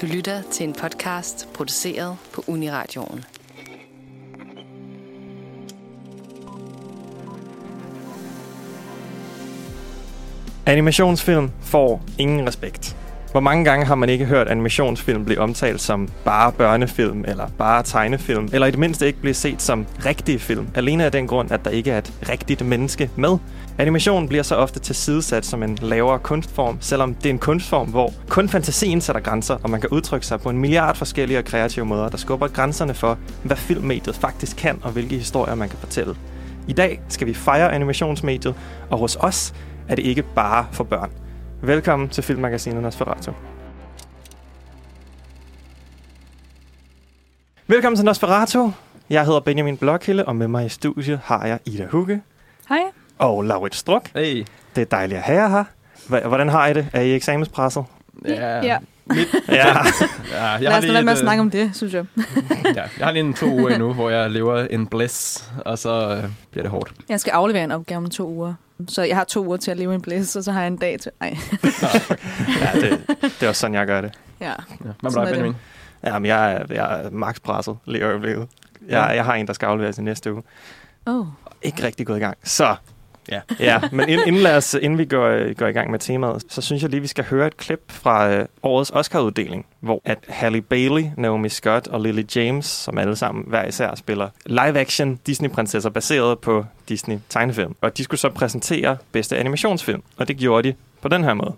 Du lytter til en podcast produceret på Uniradioen. Animationsfilm får ingen respekt. Hvor mange gange har man ikke hørt animationsfilm blive omtalt som bare børnefilm, eller bare tegnefilm, eller i det mindste ikke blive set som rigtige film, alene af den grund, at der ikke er et rigtigt menneske med? Animation bliver så ofte tilsidesat som en lavere kunstform, selvom det er en kunstform, hvor kun fantasien sætter grænser, og man kan udtrykke sig på en milliard forskellige og kreative måder, der skubber grænserne for, hvad filmmediet faktisk kan, og hvilke historier man kan fortælle. I dag skal vi fejre animationsmediet, og hos os er det ikke bare for børn. Velkommen til Filmmagasinet Nosferatu. Velkommen til Nosferatu. Jeg hedder Benjamin Blokhilde, og med mig i studiet har jeg Ida Hugge Hej og Laurits Struk. Hey. Det er dejligt at have jer her. Hvordan har I det? Er I eksamenspresset? Ja. Ja. Mit, Ja. ja jeg, Lad har os lige lade med at snakke om det, synes jeg. øh, ja, jeg har lige en to uger endnu, hvor jeg lever en bliss, og så øh, bliver det hårdt. Jeg skal aflevere en opgave om to uger. Så jeg har to uger til at leve en blæs, og så har jeg en dag til... Ej, ja det, det er også sådan, jeg gør det. ja. Ja. Hvad med dig. Benjamin? Jamen, jeg er, jeg er max presset lige i øjeblikket. Jeg, jeg har en, der skal afleveres i næste uge. Oh. ikke rigtig gået i gang. Så, Ja. ja men ind, inden, lad os, inden vi går, går i gang med temaet, så synes jeg lige, vi skal høre et klip fra øh, årets Oscar-uddeling, hvor at Halle Bailey, Naomi Scott og Lily James, som alle sammen hver især spiller live-action Disney-prinsesser baseret på Disney-tegnefilm. Og de skulle så præsentere bedste animationsfilm, og det gjorde de på den her måde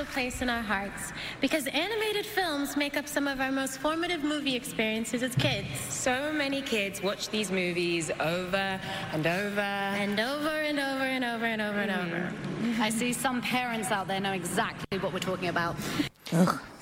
special place in our hearts because animated films make up some of our most formative movie experiences as kids. So many kids watch these movies over and over. And over and over and over and over and over. I see some parents out there know exactly what we're talking about.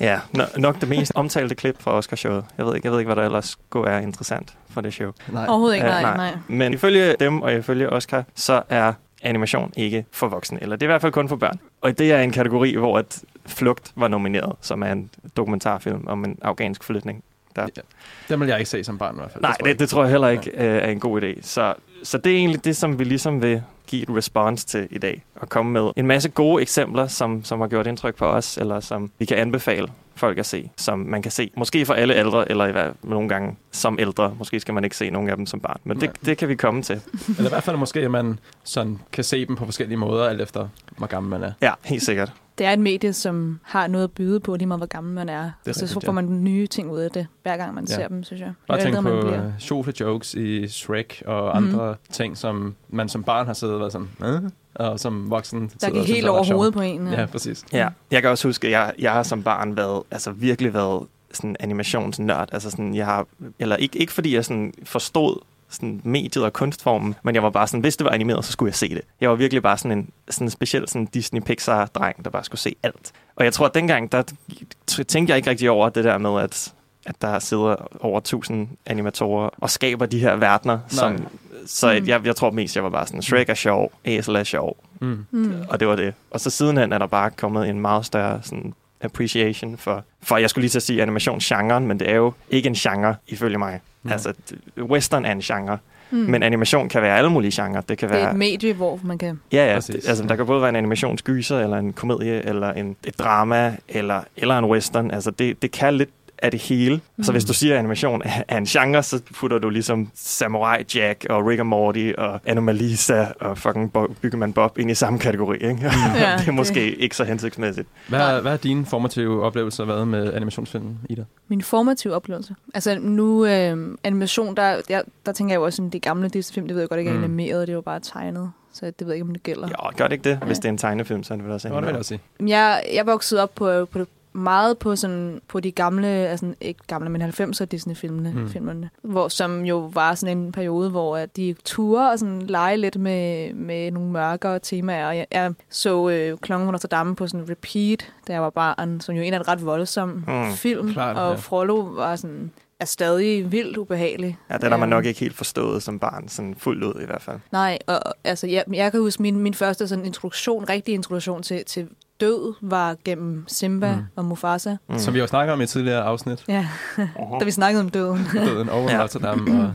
Ja, no- nok det mest omtalte klip fra Oscarshowet. Jeg ved ikke, jeg ved ikke hvad der ellers skulle er interessant for det show. Nej. Overhovedet ikke, Ja, nej, nej. Men ifølge dem og ifølge Oscar, så er animation ikke for voksne. Eller det er i hvert fald kun for børn. Og det er en kategori, hvor at Flugt var nomineret, som er en dokumentarfilm om en afghansk flytning. Der... Ja. Den vil jeg ikke se som barn i hvert fald. Nej, tror jeg det, det tror jeg heller ikke øh, er en god idé. Så, så det er egentlig det, som vi ligesom vil give et response til i dag. Og komme med en masse gode eksempler, som, som har gjort indtryk på os, eller som vi kan anbefale folk at se, som man kan se. Måske for alle ældre, eller i hvert fald nogle gange som ældre. Måske skal man ikke se nogen af dem som barn. Men det, det kan vi komme til. Eller i hvert fald måske, at man sådan kan se dem på forskellige måder, alt efter hvor gammel man er. Ja, helt sikkert. Det er et medie, som har noget at byde på, lige meget hvor gammel man er. er så rigtigt, får ja. man nye ting ud af det, hver gang man Ja. ser dem, synes jeg. Bare tænk på øh, sjove jokes i Shrek og Mhm. andre ting, som man som barn har siddet og været sådan, øh? og som voksen Der gik helt er over hovedet på en. Ja, præcis. Ja, jeg kan også huske, at jeg, jeg har som barn været, altså virkelig været sådan animationsnørd. Altså sådan, jeg har, eller ikke, ikke fordi jeg sådan forstod sådan mediet og kunstformen, men jeg var bare sådan, hvis det var animeret, så skulle jeg se det. Jeg var virkelig bare sådan en sådan speciel sådan Disney Pixar-dreng, der bare skulle se alt. Og jeg tror, at dengang, der tænkte jeg ikke rigtig over det der med, at, at der sidder over tusind animatorer og skaber de her verdener, som, så Mm. jeg, jeg tror mest, jeg var bare sådan, Shrek er sjov, Æsel er sjov, Mm. Mm. og det var det. Og så sidenhen er der bare kommet en meget større sådan, appreciation for, for, jeg skulle lige til at sige animationsgenren, men det er jo ikke en genre, ifølge mig. Nej. Altså, western er en genre, Mm. men animation kan være alle mulige genrer. Det kan det er være... et medie, hvor man kan... Ja, ja. Præcis. Det, altså, der kan både være en animationsgyser, eller en komedie, eller en, et drama, eller, eller en western. Altså, det, det kan lidt af det hele. Mm. Så Mm. hvis du siger, at animation er en genre, så putter du ligesom Samurai Jack og Rick and Morty og Anomalisa og fucking Bo- Byggeman Bob ind i samme kategori. Ikke? Ja, det er måske det- ikke så hensigtsmæssigt. Hvad, er- hvad er dine formative oplevelser været med animationsfilmen, Ida? Min formative oplevelse. Altså nu, øh, animation, der, der, der tænker jeg jo også sådan, de gamle Disney-film, det ved jeg godt ikke er Mm. animeret, det er jo bare tegnet. Så det ved jeg ikke, om det gælder. Ja, gør det ikke det? Hvis Ja. det er en tegnefilm, så er det vel også Nå, det vil jeg også sige. Jeg, jeg voksede op på, på meget på sådan på de gamle, altså ikke gamle, men 90'er Disney-filmene, Mm. filmerne, hvor, som jo var sådan en periode, hvor at de turde og sådan lege lidt med, med nogle mørkere temaer. Og jeg, jeg så øh, Klokken Notre Dame på sådan repeat, da jeg var barn, som jo en af en ret voldsom Mm, film, klart, og ja. Frollo var sådan er stadig vildt ubehagelig. Ja, den har man Øhm, nok ikke helt forstået som barn, sådan fuldt ud i hvert fald. Nej, og og, altså, jeg, jeg kan huske, min, min første sådan introduktion, rigtig introduktion til, til død, var gennem Simba Mm. og Mufasa. Mm. Som vi jo snakker om i et tidligere afsnit. Ja, da vi snakkede om døden. Døden over Ja. Notre Dame og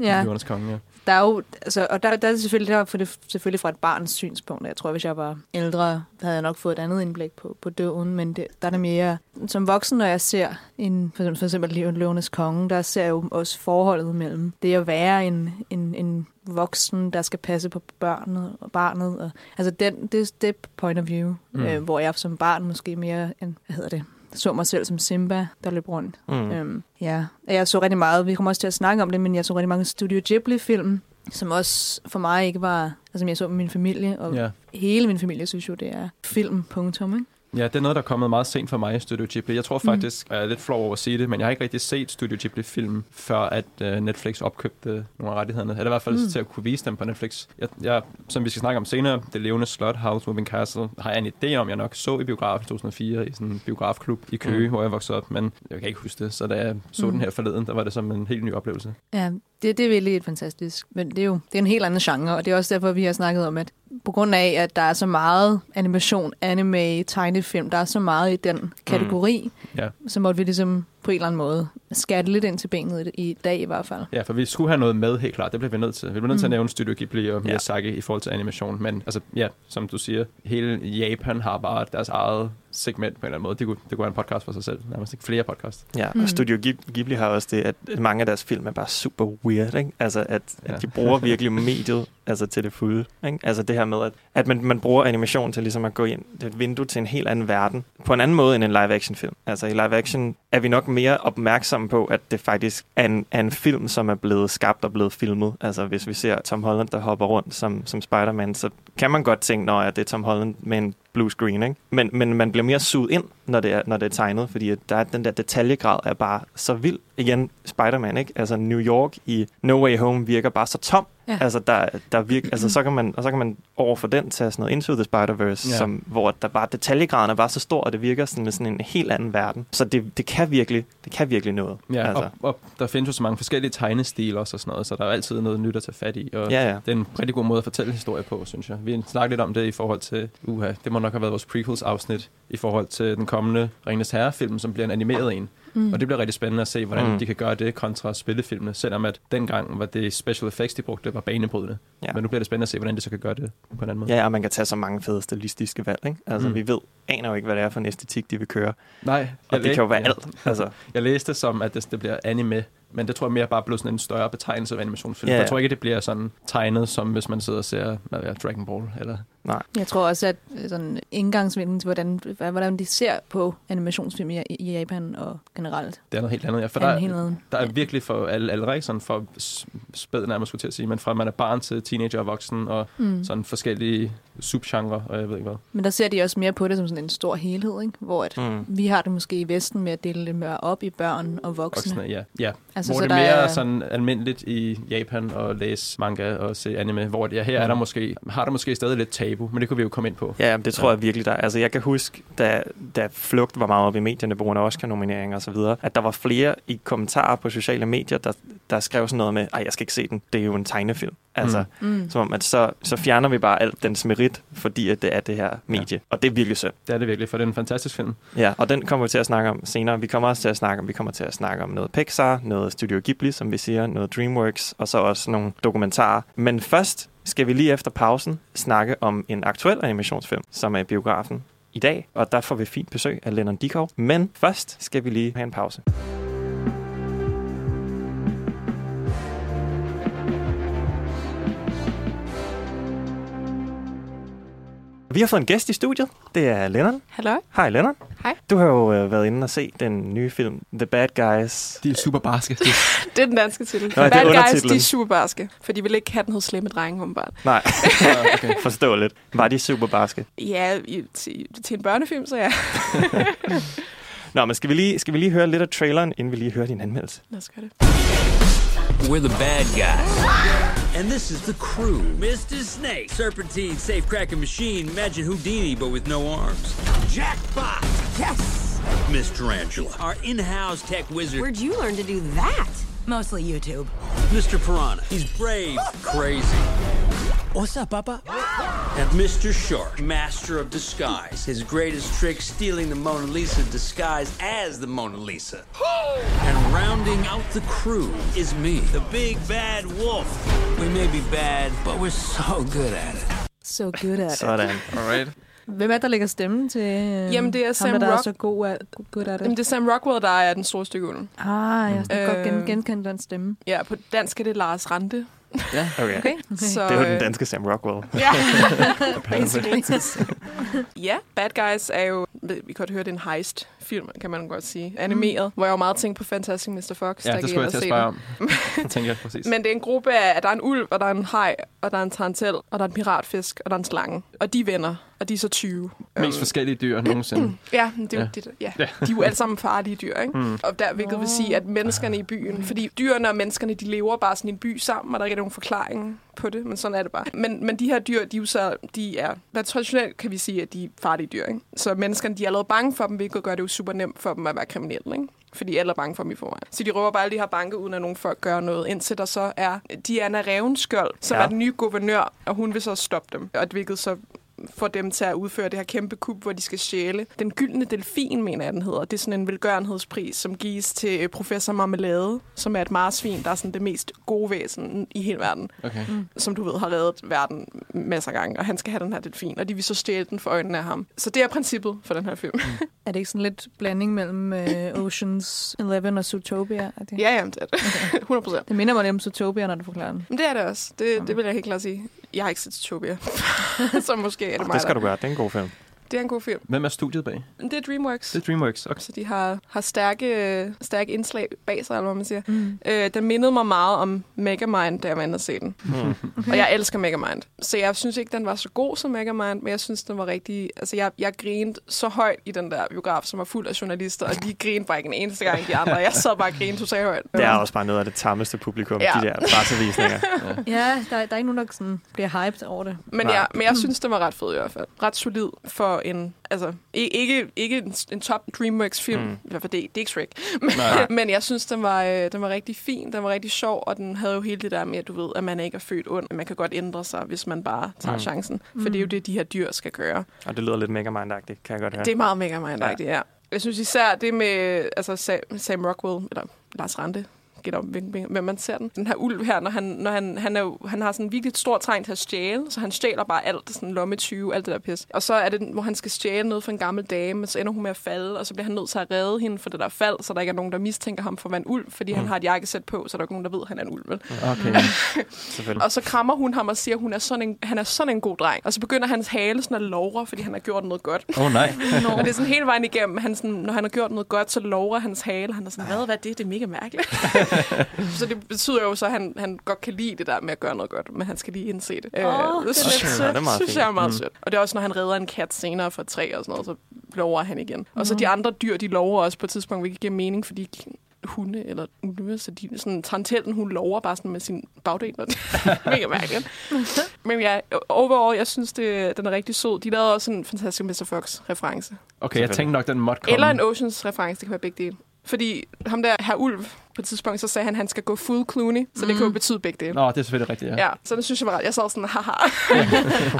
Ja. Jordens Konge. Ja. Der er jo, altså, og der, der er det selvfølgelig, der for det, selvfølgelig fra et barns synspunkt. Jeg tror, hvis jeg var ældre, havde jeg nok fået et andet indblik på, på døden, men det, der er det mere, som voksen, når jeg ser en, for, for eksempel Løvenes Konge, der ser jeg jo også forholdet mellem det at være en, en, en voksen, der skal passe på børnet og barnet. Og, altså den, det, det point of view, Mm. øh, hvor jeg som barn måske mere, en, hvad hedder det, så mig selv som Simba, der løb rundt. Mm. Øhm, ja, jeg så rigtig meget, vi kommer også til at snakke om det, men jeg så rigtig mange Studio Ghibli-film, som også for mig ikke var, altså jeg så med min familie, og Ja. hele min familie synes jo, det er film, punktum, ikke? Ja, det er noget, der er kommet meget sent for mig i Studio Ghibli. Jeg tror faktisk, mm. jeg er lidt flov over at sige det, men jeg har ikke rigtig set Studio Ghibli-film, før at uh, Netflix opkøbte nogle af rettighederne. Eller i hvert fald mm. Til at kunne vise dem på Netflix. Jeg, jeg, som vi skal snakke om senere, Det levende slot, House Moving Castle, har jeg en idé om, jeg nok så i biografen i 2004 i sådan en biografklub i Køge, mm. Hvor jeg voksede op, men jeg kan ikke huske det. Så da jeg så. Mm. den her forleden, der var det som en helt ny oplevelse. Ja, det, det er virkelig et fantastisk. Men det er jo det er en helt anden genre, og det er også derfor, vi har snakket om, at på grund af, at der er så meget animation, anime, tegnefilm, der er så meget i den kategori, Ja. så måtte vi ligesom på en eller anden måde skatte lidt ind til benet i, dag i hvert fald. Ja, for vi skulle have noget med, helt klart. Det bliver vi nødt til. Vi bliver nødt til at Mm. nævne Studio Ghibli og Miyazaki ja. i forhold til animation. Men altså, ja, som du siger, hele Japan har bare deres eget segment på en eller anden måde. Det kunne, det kunne være en podcast for sig selv. Nærmest ikke flere podcast. Ja, og Mm. Studio Ghib- Ghibli har også det, at mange af deres film er bare super weird, ikke? Altså, at, Ja. at de bruger virkelig mediet altså, til det fulde, ikke? Altså det her med, at, at man, man bruger animation til ligesom at gå ind, det er et vindue til en helt anden verden, på en anden måde end en live-action film. Altså i live-action er vi nok mere opmærksomme på, at det faktisk er en, er en film, som er blevet skabt og blevet filmet. Altså hvis vi ser Tom Holland, der hopper rundt som, som Spider-Man, så kan man godt tænke, når det er Tom Holland med en blue screen, ikke? Men, men man bliver mere suget ind, når det er, når det er tegnet, fordi at der er, den der detaljegrad er bare så vild. Igen, Spider-Man, ikke? Altså New York i No Way Home virker bare så tom. Ja. Altså, der, der virker, altså så, kan man, og så kan man over for den tage sådan noget Into the Spider-Verse, Ja. som, hvor der bare detaljegraden er bare så stor, og det virker sådan med sådan en helt anden verden. Så det, det kan virkelig, det kan virkelig noget. Ja, altså. og, og, der findes jo så mange forskellige tegnestiler også og sådan noget, så der er altid noget nyt at tage fat i. Og Ja, ja. det er en rigtig god måde at fortælle historie på, synes jeg. Vi snakkede lidt om det i forhold til, uha, det må nok have været vores prequels-afsnit, i forhold til den kommende Ringens Herre-film, som bliver en animeret en. Mm. Og det bliver rigtig spændende at se, hvordan mm. De kan gøre det kontra spillefilmene, selvom at dengang var det special effects, de brugte, var banebrydende. Ja. Men nu bliver det spændende at se, hvordan de så kan gøre det på en anden måde. Ja, og man kan tage så mange fede stilistiske valg, ikke? Altså, Mm. vi ved, aner jo ikke, hvad det er for en æstetik, de vil køre. Nej, Og det læ- kan jo være ja. alt. Altså, Jeg læste som, at det, det bliver anime, men det tror jeg mere bare blev sådan en større betegnelse af animationsfilm. Ja. Jeg tror ikke, det bliver sådan tegnet, som hvis man sidder og ser hvad ved Dragon Ball. Eller... nej. Jeg tror også, at øh, sådan indgangsvinden til, hvordan, hvordan de ser på animationsfilm i, i Japan og generelt, Det er noget helt andet. Ja, for er der, helt anden. der er virkelig for alle, alle sådan for spæd nærmest skulle til at sige, men fra man er barn til teenager og voksen, og Mm. sådan forskellige subgenre, og jeg ved ikke hvad. Men der ser de også mere på det som sådan en stor helhed, ikke? hvor at Mm. vi har det måske i Vesten med at dele det mere op i børn og voksne. Voksne, ja. ja. Altså, hvor så det er der mere er- sådan almindeligt i Japan at læse manga og se anime, hvor det, ja, her er Mm. der måske, har der måske stadig lidt tabu, men det kunne vi jo komme ind på. Ja, det tror Ja. jeg virkelig, der er. Altså, jeg kan huske, da, da Flugt var meget oppe i medierne på grund af Oscar-nomineringer og så videre, at der var flere i kommentarer på sociale medier, der, der skrev sådan noget med, ej, jeg skal ikke se den, det er jo en tegnefilm. Altså, Mm. mm. Mm. som om, at så, så fjerner vi bare alt dens merit, fordi at det er det her medie. Ja. Og det er virkelig synd. Det er det virkelig, for det er en fantastisk film. Ja, og den kommer vi til at snakke om senere. Vi kommer også til at snakke om, vi kommer til at snakke om noget Pixar, noget Studio Ghibli, som vi siger, noget DreamWorks, og så også nogle dokumentarer. Men først skal vi lige efter pausen snakke om en aktuel animationsfilm, som er i biografen i dag, og der får vi fint besøg af Lennon Dikov. Men først skal vi lige have en pause. Vi har fået en gæst i studiet. Det er Lennon. Hallo? Hej Lennon. Hej. Du har jo øh, været inde og se den nye film, The Bad Guys. De er super barske. Det er den danske titel. Nå, det er Bad Guys, de er super barske, for de vil ikke have den hos slemme drenge, åbenbart. Nej, okay. forståeligt. Var de super barske? Ja, i, til, til en børnefilm, så ja. Nå, men skal vi, lige, skal vi lige høre lidt af traileren, inden vi lige hører din anmeldelse? Lad os gøre det. We're the bad guys. And this is the crew. Mr. Snake, Serpentine, Safecracker Machine, Imagine Houdini, but with no arms. Jackpot! Yes! Miss Tarantula, our in-house tech wizard. Where'd you learn to do that? Mostly YouTube. Mr. Piranha, he's brave, crazy. What's up, Papa? And Mr. Shark, master of disguise. His greatest trick, stealing the Mona Lisa disguised as the Mona Lisa. and rounding out the crew is me, the big bad wolf. We may be bad, but we're so good at it. So good at it. Sådan. Alright. Hvem er det, der lægger stemmen til øh, Jamen, det er ham, Sam der er Rock- så god at, good at it? Jamen, det er Sam Rockwell, der er den store stykke ulv. Ah, jeg kan godt Øh. genkende den stemme. Ja, på dansk er det Lars Rante. Okay. okay. Okay. Så, Det er jo den øh, danske Sam Rockwell. Ja, basically. ja, Bad Guys er jo, vi kan godt høre, det er en heist-film, kan man godt sige. Animeret, mm. hvor jeg jo meget tænkte på Fantastic Mr. Fox. Ja, der det gik skulle jeg til at spørge den. om. tænker jeg præcis. Men det er en gruppe af, at der er en ulv, og der er en haj, og der er en tarantel, og der er en piratfisk, og der er en slange. Og de er venner, og de er så 20. Mest forskellige dyr nogensinde. Ja, det er jo, Ja. det, ja. De er jo alle sammen farlige dyr, ikke? Mm. Og der, hvilket vil sige, at menneskerne i byen... Fordi dyrene og menneskerne, de lever bare sådan i en by sammen, og der er ikke nogen forklaring på det, men sådan er det bare. Men, men de her dyr, de er jo så... De er, hvad traditionelt kan vi sige, at de er farlige dyr, ikke? Så menneskerne, de er allerede bange for dem, hvilket gør det jo super nemt for dem at være kriminelle, ikke? Fordi alle er bange for dem i forvejen. Så de røver bare alle de her banke, uden at nogen folk gør noget, indtil der så er Diana Revenskjold, som Ja. er den nye guvernør, og hun vil så stoppe dem. Og hvilket så får dem til at udføre det her kæmpe kup, hvor de skal stjæle. Den gyldne delfin, mener jeg, den hedder. Det er sådan en velgørenhedspris, som gives til øh, professor Marmelade, som er et marsvin, der er sådan det mest gode væsen i hele verden. Okay. Som du ved, har reddet verden masser af gange. Og han skal have den her delfin, og de vil så stjæle den for øjnene af ham. Så det er princippet for den her film. Er det ikke sådan lidt blanding mellem øh, Oceans 11 og Zootopia? Er det? ja, jamen, det er det. 100 procent. Det minder mig lidt om Zootopia, når du forklarer den. Men det er det også. Det, det vil jeg helt klart sige. Jeg har ikke set Zootopia. så måske er det mig, Det skal der- du gøre. Det er en god film. Det er en god film. Hvem er studiet bag? Det er DreamWorks. Det er DreamWorks. Okay. Så de har, har stærke, stærke indslag bag sig, eller hvad man siger. Mm. Øh, den mindede mig meget om Megamind, da jeg var inde og se den. Mm. Og jeg elsker Megamind. Så jeg synes ikke, den var så god som Megamind, men jeg synes, den var rigtig... Altså, jeg, jeg grinede så højt i den der biograf, som var fuld af journalister, og de grinede bare ikke en eneste gang de andre. Jeg sad bare og grinede totalt højt. Det er også bare noget af det tammeste publikum, Ja. de der pressevisninger. Ja, der, der er ikke nogen, der sådan bliver hyped over det. Men, Nej. jeg, men jeg synes, den var ret fed i hvert fald. Ret solid for en... Altså, ikke, ikke, en, en top DreamWorks-film. Mm. Mm. I hvert fald det, det er ikke Shrek. Men, Nej. men jeg synes, den var, øh, den var rigtig fin. Den var rigtig sjov, og den havde jo hele det der med, at du ved, at man ikke er født ond. Man kan godt ændre sig, hvis man bare tager Mm. mm. chancen. For det er jo det, de her dyr skal gøre. Og det lyder lidt Megamind-agtigt, kan jeg godt høre. Det er meget mega mind ja. ja. Jeg synes især det med altså Sam, Sam Rockwell, eller Lars Rante, gæt om, hvem, man ser den. Den her ulv her, når han, når han, han, er jo, han har sådan en virkelig et stort tegn til at stjæle, så han stjæler bare alt, sådan lommetyve, alt det der pis. Og så er det, hvor han skal stjæle noget fra en gammel dame, og så ender hun med at falde, og så bliver han nødt til at redde hende for det der fald, så der ikke er nogen, der mistænker ham for at være en ulv, fordi mm. han har et jakkesæt på, så der er ikke nogen, der ved, at han er en ulv. Vel? Okay. Og så krammer hun ham og siger, at hun er sådan en, han er sådan en god dreng. Og så begynder hans hale sådan at lovre, fordi han har gjort noget godt. Åh oh, nej. Og det er sådan hele vejen igennem, han sådan, når han har gjort noget godt, så lover hans hale. Han er sådan, hvad, hvad er det? Det er mega mærkeligt. så det betyder jo så, at han, han godt kan lide det der med at gøre noget godt, men han skal lige indse det. Øh, Åh, det er synes lidt jeg- det er meget synes jeg er meget Mm. sødt. Og det er også, når han redder en kat senere fra træ og sådan noget, så lover han igen. Og så de andre dyr, de lover også på et tidspunkt, hvilket giver mening, fordi hunde eller ulve, så de, sådan, tarantellen, hun lover bare sådan med sin bagdel. og det er Mega mærkeligt. Men ja, overall, jeg synes, det, den er rigtig sød. De lavede også en fantastisk Mr. Fox-reference. Okay, jeg tænkte nok, den måtte komme. Eller en Oceans-reference, det kan være begge dele. Fordi ham der, her Ulv, på et tidspunkt, så sagde han, at han skal gå full Clooney, så det kan jo betyde begge dele. Nå, det er selvfølgelig rigtigt, ja. Ja, så det synes jeg var ret. Jeg sad sådan, haha,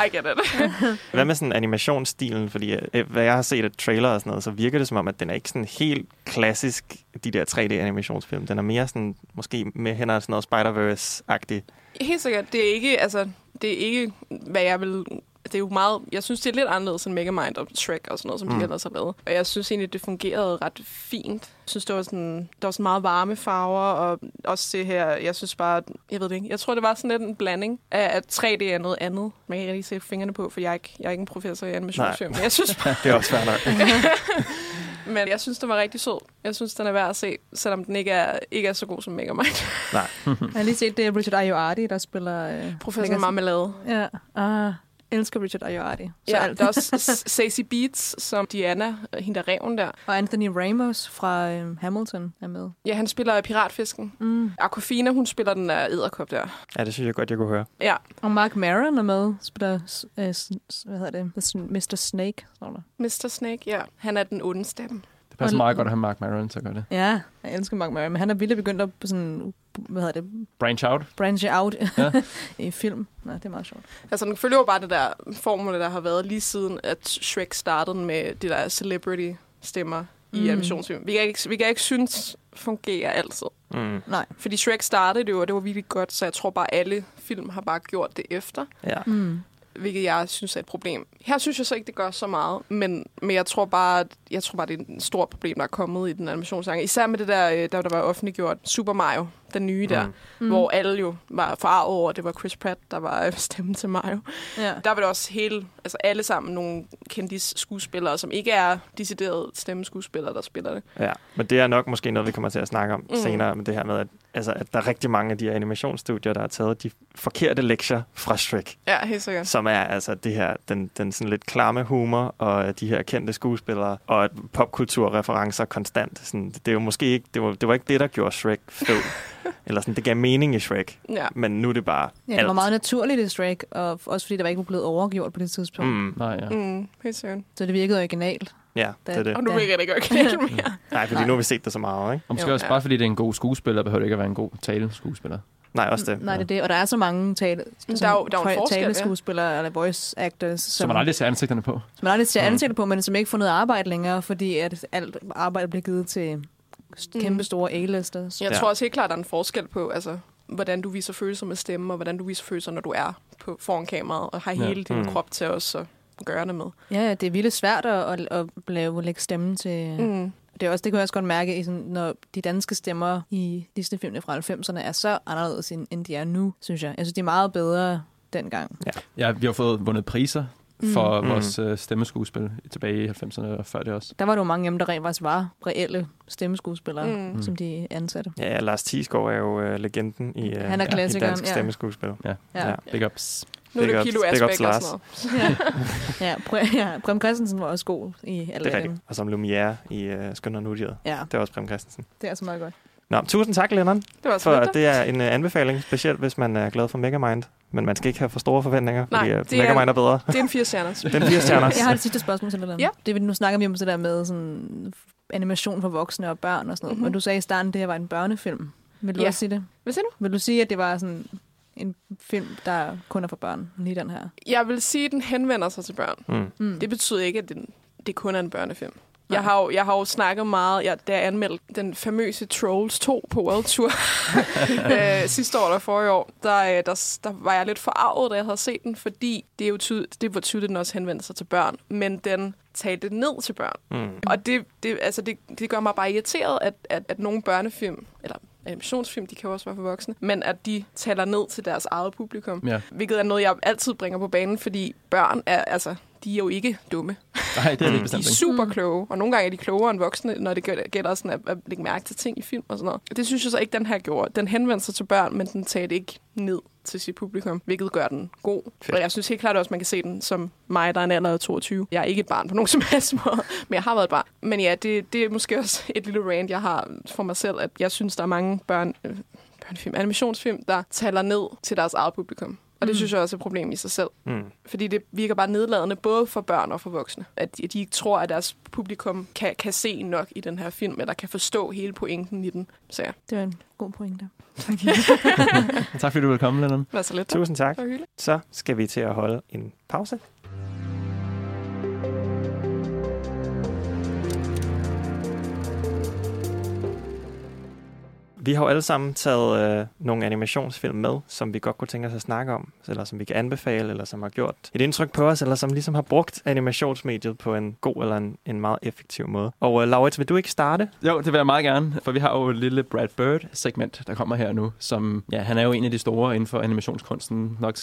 I get it. Hvad med sådan animationsstilen? Fordi øh, hvad jeg har set af trailer og sådan noget, så virker det som om, at den er ikke sådan helt klassisk, de der 3D-animationsfilm. Den er mere sådan, måske med hænder sådan noget Spider-Verse-agtig. Helt sikkert, det er ikke, altså, det er ikke, hvad jeg vil... Det er jo meget... Jeg synes, det er lidt anderledes end Megamind og Shrek og sådan noget, som mm. De ellers har lavet. Og jeg synes egentlig, det fungerede ret fint. Jeg synes, det var sådan, der var sådan meget varme farver, og også det her, jeg synes bare, jeg ved det ikke, jeg tror, det var sådan lidt en blanding af, at 3D er noget andet. Man kan ikke rigtig se fingrene på, for jeg er ikke, jeg er ikke en professor i animationsfilm. Men jeg synes Det er også svært nok. Men jeg synes, den var rigtig sød. Jeg synes, den er værd at se, selvom den ikke er, ikke er så god som Megamind. Nej. Jeg har lige set, det er Richard Ayoade, der spiller... Øh, Professor Marmelade. Ja, ah, elsker Richard Ayoade. Så Ja, alt. der er også Stacey Beats, som Diana, hende der reven der. Og Anthony Ramos fra øh, Hamilton er med. Ja, han spiller piratfisken. Mm. Aquafina, hun spiller den der æderkop der. Ja, det synes jeg godt, jeg kunne høre. Ja, Og Mark Maron er med, spiller, øh, hvad hedder det, Mr. Snake, står der. Mr. Snake, ja. Han er den onde stemme. Det passer Og- meget godt at have Mark Maron til at gøre det. Ja, jeg elsker Mark Maron, men han er vildt begyndt at sådan, hvad hedder det, Branch out. branche out Ja. i film. Nej, det er meget sjovt. Altså, den følger jo bare det der formule, der har været lige siden, at Shrek startede med de der celebrity-stemmer i Mm. animationsfilm. Vi kan ikke, vi kan ikke synes fungerer altid. Mm. Nej. Fordi Shrek startede det jo, og det var virkelig godt, så jeg tror bare, alle film har bare gjort det efter. Ja. Mm. Hvilket jeg synes er et problem. Her synes jeg så ikke, det gør så meget, men, men jeg tror bare, at, jeg tror bare, det er et stort problem, der er kommet i den animationsgenre. Især med det der, øh, der, der var offentliggjort Super Mario, den nye der, Mm. mm. hvor alle jo var forarvet over, at det var Chris Pratt, der var øh, stemmen til Mario. Ja. Der var det også hele, altså alle sammen nogle kendis skuespillere, som ikke er decideret stemmeskuespillere, der spiller det. Ja, men det er nok måske noget, vi kommer til at snakke om. Mm. senere, med det her med, at, altså, at der er rigtig mange af de her animationsstudier, der har taget de forkerte lektier fra Shrek, Ja, helt sikkert. som er altså det her, den, den sådan lidt klamme humor, og de her kendte skuespillere, og et popkulturreferencer konstant. Sådan, det er jo måske ikke, det var, det var ikke det, der gjorde Shrek fed. Eller sådan, det gav mening i Shrek, Ja. men nu er det bare Ja, det alt. var meget naturligt i Shrek, og også fordi der var ikke blevet overgjort på det tidspunkt. Mm, Nej, ja. Mm, helt sikkert. Så det virkede originalt. Ja, det er det. Og nu Ja. virker det ikke originalt mere. Nej, fordi Nej. nu har vi set det så meget, ikke? Og måske Jo, også ja. bare fordi det er en god skuespiller, behøver det ikke at være en god taleskuespiller. Nej, også det. Nej, det er det. Og der er så mange tale, Der er jo- der er jo forskel, ja. taleskuespillere eller voice actors, Så som, man aldrig ser ansigterne på. som man aldrig ser Mm. ansigter på, men som ikke får noget arbejde længere, fordi at alt arbejde bliver givet til kæmpe store A-lister. Jeg Ja. tror også helt klart, der er en forskel på, altså, hvordan du viser følelser med stemme, og hvordan du viser følelser, når du er på foran kameraet, og har Ja. hele din Mm. krop til også at gøre det med. Ja, ja, det er vildt svært at, at, at lave, lægge stemme til... Mm. Mm. Det, er også, det kan jeg også godt mærke, i sådan, når de danske stemmer i Disney-filmene fra 90'erne er så anderledes, end, end de er nu, synes jeg. Jeg synes, de er meget bedre dengang. Ja, vi har fået vundet priser for Mm. mm. vores øh, stemmeskuespil tilbage i 90'erne og før det også. Der var jo mange af dem, der rent faktisk var reelle stemmeskuespillere, Mm. mm. som de ansatte. Ja, ja, Lars Thiesgaard er jo øh, legenden i, øh, Han er i klassikeren, dansk ja. stemmeskuespil. Ja, Ja. Ja. big ups. Nu er det Kilo Asbæk og sådan noget. ja. Ja, Pre- ja, Prem Christensen var også god i Det er rigtigt. Og som Lumière i øh, Skønner og Nudjede. Ja, Det er også Prem Christensen. det er altså meget godt. Nå, tusind tak, Lennon, Det var så for lidt, det er en uh, anbefaling, specielt hvis man er glad for Megamind. Men man skal ikke have for store forventninger, Nej, fordi uh, det er- Megamind er bedre. det er en fire stjerner. Den fire stjerner. Jeg har et sidste spørgsmål til dig. Ja. Det, vil- nu snakker vi om det der med sådan, animation for voksne og børn og sådan noget. Mhm. Mm-hmm. Men du sagde i starten, at det her var en børnefilm. Vil du Ja. også sige det? Hvad siger du? Vil du sige, at det var sådan en film, der kun er for børn, lige den her? Jeg vil sige, at den henvender sig til børn. Mm. Mm. Det betyder ikke, at den, det kun er en børnefilm. Jeg har, jo, jeg har jo snakket meget, jeg, da jeg anmeldte den famøse Trolls 2 på World Tour øh, sidste år eller forrige år, der, øh, der, der var jeg lidt forarvet, da jeg havde set den, fordi det, er jo tyd, det var tydeligt, at den også henvendte sig til børn, men den talte ned til børn. Mm. Og det, det, altså det, det gør mig bare irriteret, at, at, at nogle børnefilm, eller animationsfilm, de kan jo også være for voksne, men at de taler ned til deres eget publikum. Ja. Hvilket er noget, jeg altid bringer på banen, fordi børn er, altså, de er jo ikke dumme. Nej, det er det Mm. De bestemt er ikke. super kloge, og nogle gange er de klogere end voksne, når det gælder- sådan at, at lægge mærke til ting i film og sådan noget. Det synes jeg så ikke, den her gjorde. Den henvendte sig til børn, men den talte ikke ned til sit publikum, hvilket gør den god. Fedt. Og jeg synes helt klart også, man kan se den som mig, der er en alder af 22. Jeg er ikke et barn på nogen som helst måde, men jeg har været et barn. Men ja, det, det er måske også et lille rant, jeg har for mig selv, at jeg synes, der er mange børn, øh, børnefilm, animationsfilm, der taler ned til deres eget publikum. Og det Mm. synes jeg også er et problem i sig selv. Mm. Fordi det virker bare nedladende, både for børn og for voksne. At de, at de ikke tror, at deres publikum kan, kan se nok i den her film, eller kan forstå hele pointen i den. Så ja, Det var en god pointe. Tak fordi du vil komme, Lennon. vær så lidt. Tusind tak. Så skal vi til at holde en pause. Vi har jo alle sammen taget øh, nogle animationsfilm med, som vi godt kunne tænke os at snakke om, eller som vi kan anbefale, eller som har gjort et indtryk på os, eller som ligesom har brugt animationsmediet på en god eller en, en meget effektiv måde. Og øh, Laurits, vil du ikke starte? Jo, det vil jeg meget gerne, for vi har jo et lille Brad Bird-segment, der kommer her nu, som, ja, han er jo en af de store inden for animationskunsten, nok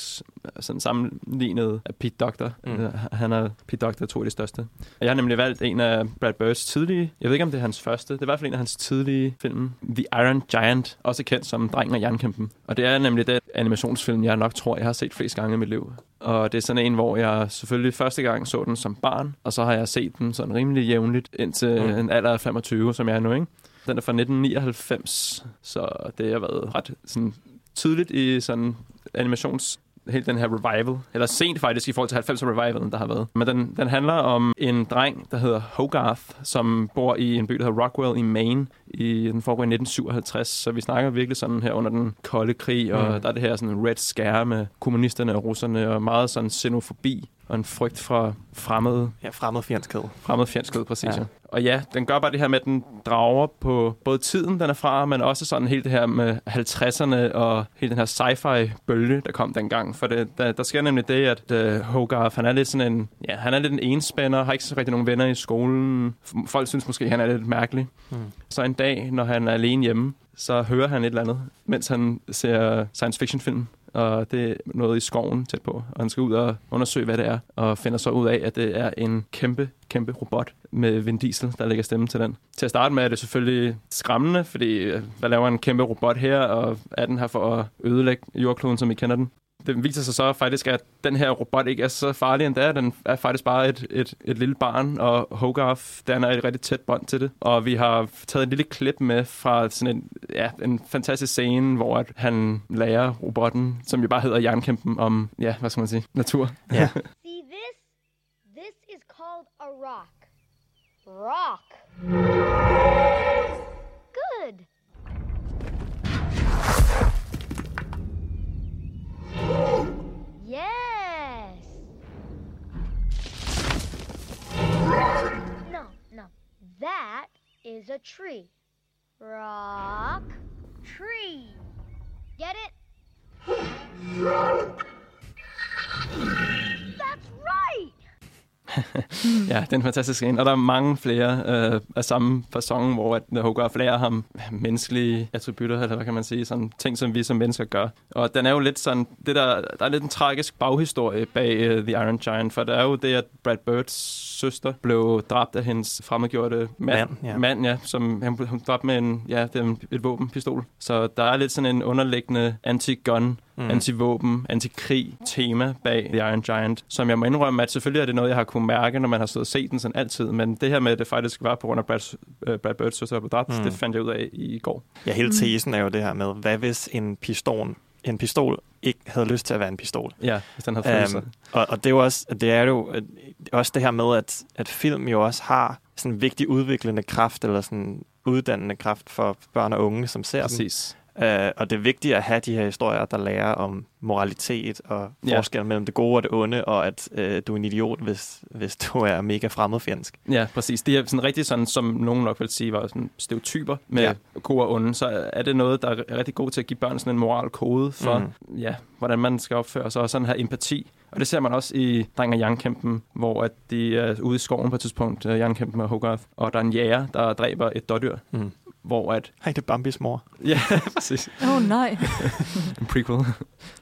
sådan sammenlignet af Pete Doctor. Mm. Mm. Han er Pete Doctor, to af de største. Og jeg har nemlig valgt en af Brad Birds tidlige, jeg ved ikke om det er hans første, det er i hvert fald en af hans tidlige film, The Iron Giant, også kendt som Drengen og Jernkæmpen. Og det er nemlig den animationsfilm, jeg nok tror, jeg har set flest gange i mit liv. Og det er sådan en, hvor jeg selvfølgelig første gang så den som barn, og så har jeg set den sådan rimelig jævnligt indtil Mm. en alder af 25, som jeg er nu, ikke? Den er fra 1999, så det har været ret sådan, tydeligt i sådan animations hele den her revival, eller sent faktisk i forhold til 90'er revivalen, der har været. Men den, den handler om en dreng, der hedder Hogarth, som bor i en by, der hedder Rockwell i Maine, i den foregår i 1957, så vi snakker virkelig sådan her under den kolde krig, og Mm. der er det her sådan red scare med kommunisterne og russerne, og meget sådan xenofobi og en frygt fra fremmede, Ja, fremmed fjendskhed. fremmed fjendskhed, præcis. Ja. Og ja, den gør bare det her med, at den drager på både tiden, den er fra, men også sådan helt det her med 50'erne og hele den her sci-fi-bølge, der kom dengang. For det, der, der sker nemlig det, at uh, Hogarth, han er lidt sådan en, ja, han er lidt en enspænder, har ikke så rigtig nogen venner i skolen. Folk synes måske, han er lidt mærkelig. Mm. Så en dag, når han er alene hjemme, så hører han et eller andet, mens han ser science fiction film. Og det er noget i skoven tæt på. Og han skal ud og undersøge, hvad det er. Og finder så ud af, at det er en kæmpe, kæmpe robot med Vin Diesel, der lægger stemme til den. Til at starte med er det selvfølgelig skræmmende, fordi øh, hvad laver en kæmpe robot her? Og er den her for at ødelægge jordkloden, som vi kender den? Det viser sig så faktisk, at den her robot ikke er så farlig endda. Den er faktisk bare et, et, et lille barn, og Hogarth, den er et rigtig tæt bånd til det. Og vi har taget et lille klip med fra sådan en, ja, en fantastisk scene, hvor at han lærer robotten, som jo bare hedder Jernkæmpen, om, ja, hvad skal man sige, natur. Ja. See this? This is called a rock. Rock. That is a tree. Rock. Tree. Get it? That's right. Ja, det er en fantastisk scene. Og der er mange flere øh, af samme fasong, hvor at Hogarth lærer ham menneskelige attributter, eller hvad kan man sige, sådan ting, som vi som mennesker gør. Og den er jo lidt sådan, det der, der er lidt en tragisk baghistorie bag uh, The Iron Giant, for der er jo det, at Brad Birds søster blev dræbt af hendes fremmedgjorte mand, Mand, ja. mand ja, som han hun dræbt med en, ja, det er en, et våbenpistol. Så der er lidt sådan en underliggende anti-gun mm. anti-våben, anti-krig tema bag The Iron Giant, som jeg må indrømme, at selvfølgelig er det noget, jeg har kunne mærke, når man har stået og set den sådan altid, men det her med, at det faktisk var på grund af Brad, uh, Brad Birds søster, der blev dræbt, Mm. mm. det fandt jeg ud af i går. Ja, hele Mm. tesen er jo det her med, hvad hvis en pistol, en pistol ikke havde lyst til at være en pistol? Ja, hvis den havde følelser. Øhm, og, og det er jo også det, er jo øh, også det her med, at, at film jo også har sådan en vigtig udviklende kraft, eller sådan uddannende kraft for børn og unge, som ser Præcis. Uh, og det er vigtigt at have de her historier, der lærer om moralitet og Ja. forskellen mellem det gode og det onde, og at uh, du er en idiot, hvis, hvis du er mega fremmedfjendsk. Ja, præcis. Det er sådan rigtig sådan, som nogen nok vil sige, var sådan stereotyper med Ja. gode og onde. Så er det noget, der er rigtig god til at give børn sådan en moralkode for, Mhm. mm. ja, hvordan man skal opføre sig, og sådan her empati. Og det ser man også i Dreng og Jernkæmpen, hvor at de er ude i skoven på et tidspunkt, øh, Jernkæmpen og Hogarth, og der er en jæger, der dræber et dårdyr, Mm. Hvor at... Hej, det er Bambis mor. Ja, præcis. Åh oh, nej. en prequel.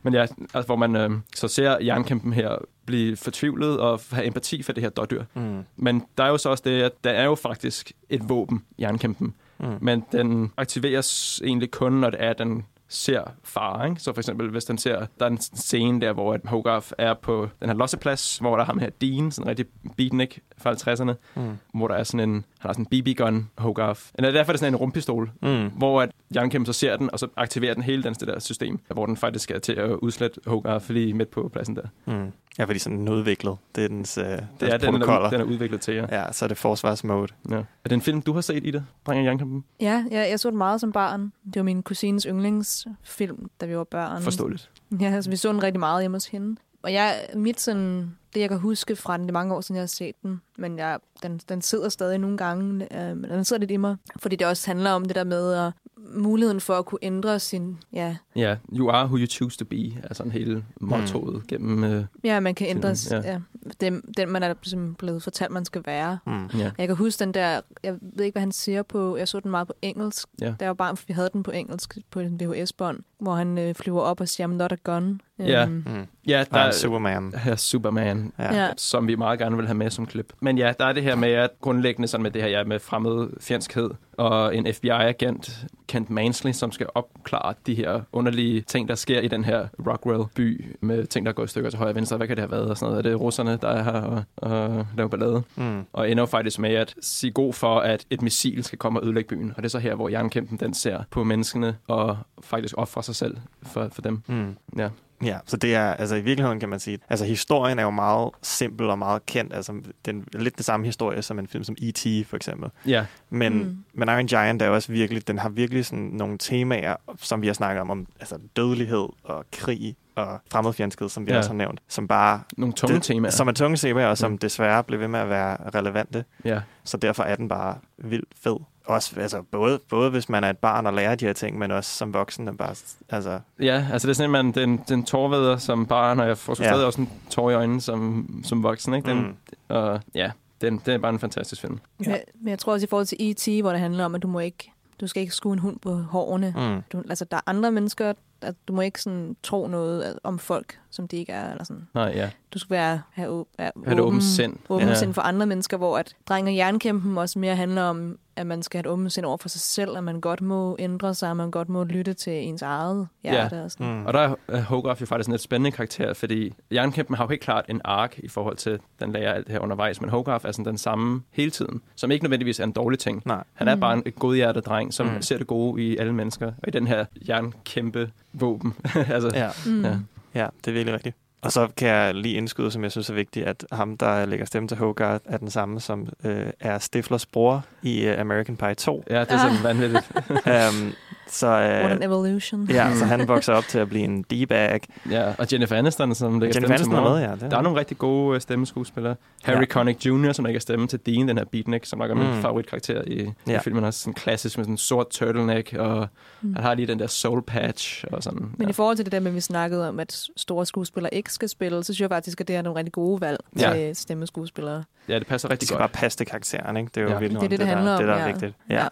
Men ja, altså, hvor man øh, så ser jernkæmpen her blive fortvivlet og have empati for det her dårdyr. Mm. Men der er jo så også det, at der er jo faktisk et våben, jernkæmpen. Mm. Men den aktiveres egentlig kun, når det er, at den ser fare. Ikke? Så for eksempel, hvis den ser, der er en scene der, hvor at Hogarth er på den her losseplads, hvor der er ham her Dean, sådan en rigtig beatnik fra 50'erne, Mm. hvor der er sådan en, har sådan en BB-gun, Hogarth. Eller derfor er det sådan en rumpistol, Mm. hvor at Jernkæmpen så ser den, og så aktiverer den hele den, det der system, hvor den faktisk skal til at udslette Hogarth lige midt på pladsen der. Mm. Ja, fordi sådan den er udviklet. Det er dens, øh, dens Det er den, den protokoller. er, den er udviklet til, ja. Ja, så er det forsvarsmode. ja. Er det en film, du har set i det, Dreng og Jernkæmpen? Ja, jeg, jeg så den meget som barn. Det var min kusines yndlingsfilm, da vi var børn. Forståeligt. Ja, altså, vi så den rigtig meget hjemme hos hende. Og jeg, mit sådan, det jeg kan huske fra den, det er mange år siden, jeg har set den, men jeg, den, den sidder stadig nogle gange, øh, men den sidder lidt i mig, fordi det også handler om det der med at, muligheden for at kunne ændre sin, ja, Ja, you are who you choose to be, er sådan hele mottoet mm. gennem... Øh, ja man kan ændre, Filmen, ja. ja. ja den, den, man er ligesom blevet fortalt, man skal være. Mm. ja. Jeg kan huske den der, jeg ved ikke, hvad han siger på, jeg så den meget på engelsk, Ja. da jeg var for vi havde den på engelsk på en VHS-bånd, hvor han øh, flyver op og siger, I'm not a gun. Ja. Øhm, Mm. Ja, Der der er Superman. her Superman, Ja. Ja. som vi meget gerne vil have med som klip. Men ja, der er det her med, at grundlæggende sådan med det her ja, med fremmed fjendskhed og en FBI-agent, Kent Mansley, som skal opklare de her underlige ting, der sker i den her Rockwell-by med ting, der går i stykker til højre og venstre. Hvad kan det have været? Og sådan noget. Er det russerne, der er her og, og laver ballade? Mm. Og ender jo faktisk med at sige god for, at et missil skal komme og ødelægge byen. Og det er så her, hvor jernkæmpen den ser på menneskene og faktisk ofre sig selv for, for dem. Mm. Ja. Ja, så det er, altså i virkeligheden kan man sige, altså historien er jo meget simpel og meget kendt, altså den er lidt den samme historie som en film som E.T. for eksempel. Ja. Men, Mm. men Iron Giant er jo også virkelig, den har virkelig sådan nogle temaer, som vi har snakket om, om altså dødelighed og krig og fremmedfjendskhed, som vi Ja. også har nævnt, som bare... Nogle tunge temaer. Som er tunge temaer, og som Mm. desværre bliver ved med at være relevante. Ja. Så derfor er den bare vildt fed. Også, altså, både, både hvis man er et barn og lærer de her ting, men også som voksen. Er bare, altså, Ja, altså det er sådan, man, den, den tårveder som barn, og jeg får Ja. stadig også en tår i øjnene som, som voksen. Ikke? Den, Mm. Og ja, den, det er bare en fantastisk film. Ja. Men, men jeg tror også i forhold til E.T., hvor det handler om, at du må ikke, du skal ikke skue en hund på hårene. Mm. Du, altså, der er andre mennesker, at du må ikke sådan, tro noget om folk, som de ikke er. Eller sådan. Nej, ja. Du skal være, have, være Have et åbent sind. Åben Ja. sind for andre mennesker, hvor at dreng- og jernkæmpen også mere handler om, at man skal have et åbent sind over for sig selv, at man godt må ændre sig, at man godt må lytte til ens eget hjerte. Og sådan. Mm. Og der er Hogarth jo faktisk en lidt spændende karakter, fordi Jernkæmpen har jo helt klart en ark i forhold til, den lærer alt det her undervejs, men Hogarth er sådan den samme hele tiden, som ikke nødvendigvis er en dårlig ting. Nej. Han er Mm. bare en et godhjertet dreng, som Mm. ser det gode i alle mennesker, og i den her jernkæmpe våben. altså, Ja. Mm. ja. ja, det er virkelig rigtigt. Og så kan jeg lige indskyde, som jeg synes er vigtigt, at ham, der lægger stemme til Hogarth, er den samme, som øh, er Stiflers bror i uh, American Pie 2. ja, det er sådan vanvittigt. um, så, What an øh, evolution. ja, så han vokser op til at blive en D-bag. ja, og Jennifer Aniston, som lægger Jennifer Aniston er med, ja. Det Der er nogle rigtig gode øh, stemmeskuespillere. Harry Ja. Connick Jr., som lægger stemme til Dean, den her beatnik, som nok er min Mm. favoritkarakter i, ja. Ja. i filmen. Også sådan klassisk med sådan en sort turtleneck, og Mm. han har lige den der soul patch og sådan. Men i forhold til det der med, at vi snakkede om, at store skuespillere ikke skal spille, så synes jeg faktisk, at det er nogle rigtig gode valg Ja. til stemmeskuespillere. Ja, det passer De rigtig skal godt. bare passe til karakteren, ikke? Det er jo Ja. ja. virkelig Det er det, det der, handler om, det, der er ja. vigtigt. Ja. ja,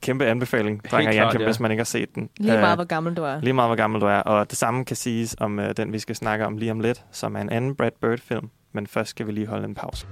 kæmpe anbefaling, dreng og klart, jernkæmpe, ja. hvis man ikke har set den. Lige Øh, meget, hvor gammel du er. Lige meget, hvor gammel du er. Og det samme kan siges om øh, den, vi skal snakke om lige om lidt, som er en anden Brad Bird-film. Men først skal vi lige holde en pause.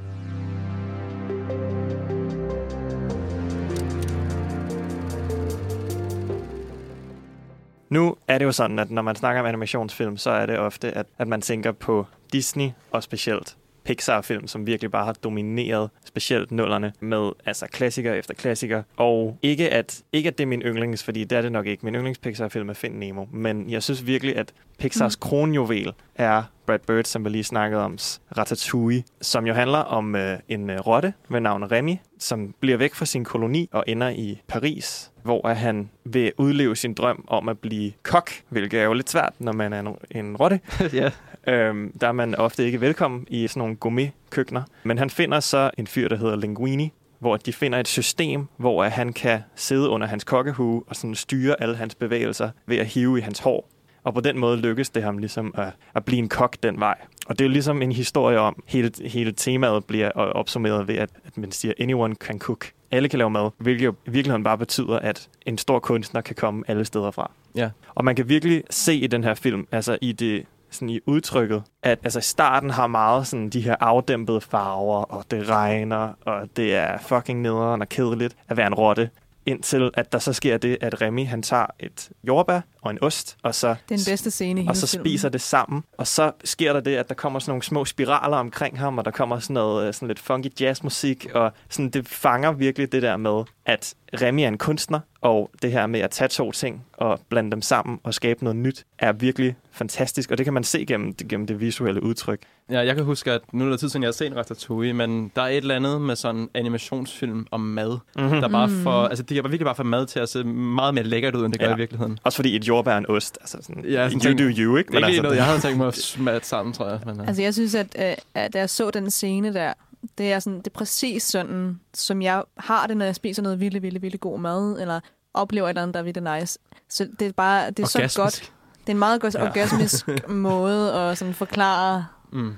Nu er det jo sådan, at når man snakker om animationsfilm, så er det ofte, at, at man tænker på Disney og specielt Pixar-film, som virkelig bare har domineret specielt nullerne med altså klassiker efter klassiker. Og ikke at, ikke at det er min yndlings, fordi det er det nok ikke. Min yndlings Pixar-film er Find Nemo. Men jeg synes virkelig, at Pixars mm. kronjuvel er Brad Bird, som vi lige snakkede om, Ratatouille, som jo handler om øh, en øh, rotte ved navn Remy, som bliver væk fra sin koloni og ender i Paris, hvor han vil udleve sin drøm om at blive kok, hvilket er jo lidt svært, når man er en, en rotte. ja. Øhm, der er man ofte ikke velkommen i sådan nogle gourmet-køkkener. Men han finder så en fyr, der hedder Linguini, hvor de finder et system, hvor han kan sidde under hans kokkehue og sådan styre alle hans bevægelser ved at hive i hans hår. Og på den måde lykkes det ham ligesom at, at blive en kok den vej. Og det er jo ligesom en historie om, hele, hele temaet bliver opsummeret ved, at, at man siger, anyone can cook. Alle kan lave mad, hvilket jo i virkeligheden bare betyder, at en stor kunstner kan komme alle steder fra. Ja. Og man kan virkelig se i den her film, altså i det sådan i udtrykket, at altså starten har meget sådan de her afdæmpede farver, og det regner, og det er fucking nederen og kedeligt at være en rotte. Indtil at der så sker det, at Remy han tager et jordbær og en ost, og så, Det er den bedste scene i og så filmen. spiser det sammen. Og så sker der det, at der kommer sådan nogle små spiraler omkring ham, og der kommer sådan noget øh, sådan lidt funky jazzmusik, og sådan, det fanger virkelig det der med, at Remy er en kunstner, og det her med at tage to ting og blande dem sammen og skabe noget nyt, er virkelig fantastisk, og det kan man se gennem, gennem det visuelle udtryk. Ja, jeg kan huske, at nu er det tid siden, jeg har set Ratatouille, men der er et eller andet med sådan en animationsfilm om mad, Mm-hmm. der bare Mm. får, altså det kan virkelig bare få mad til at se meget mere lækkert ud, end det gør Ja. i virkeligheden. Også fordi et jordbær er en ost, altså sådan, Ja, sådan you tænk- do you, ikke? Det er altså, noget, jeg havde tænkt mig at smatte sammen, tror jeg. Men, uh, Altså, jeg synes, at, øh, at da jeg så den scene der, det er, sådan, det er præcis sådan, som jeg har det, når jeg spiser noget vildt, vildt, vildt god mad, eller oplever et eller andet, der er vildt nice. Så det er bare, det er så Orgasmisk. godt. Det er en meget godt Ja. ja. orgasmisk måde at sådan forklare mm.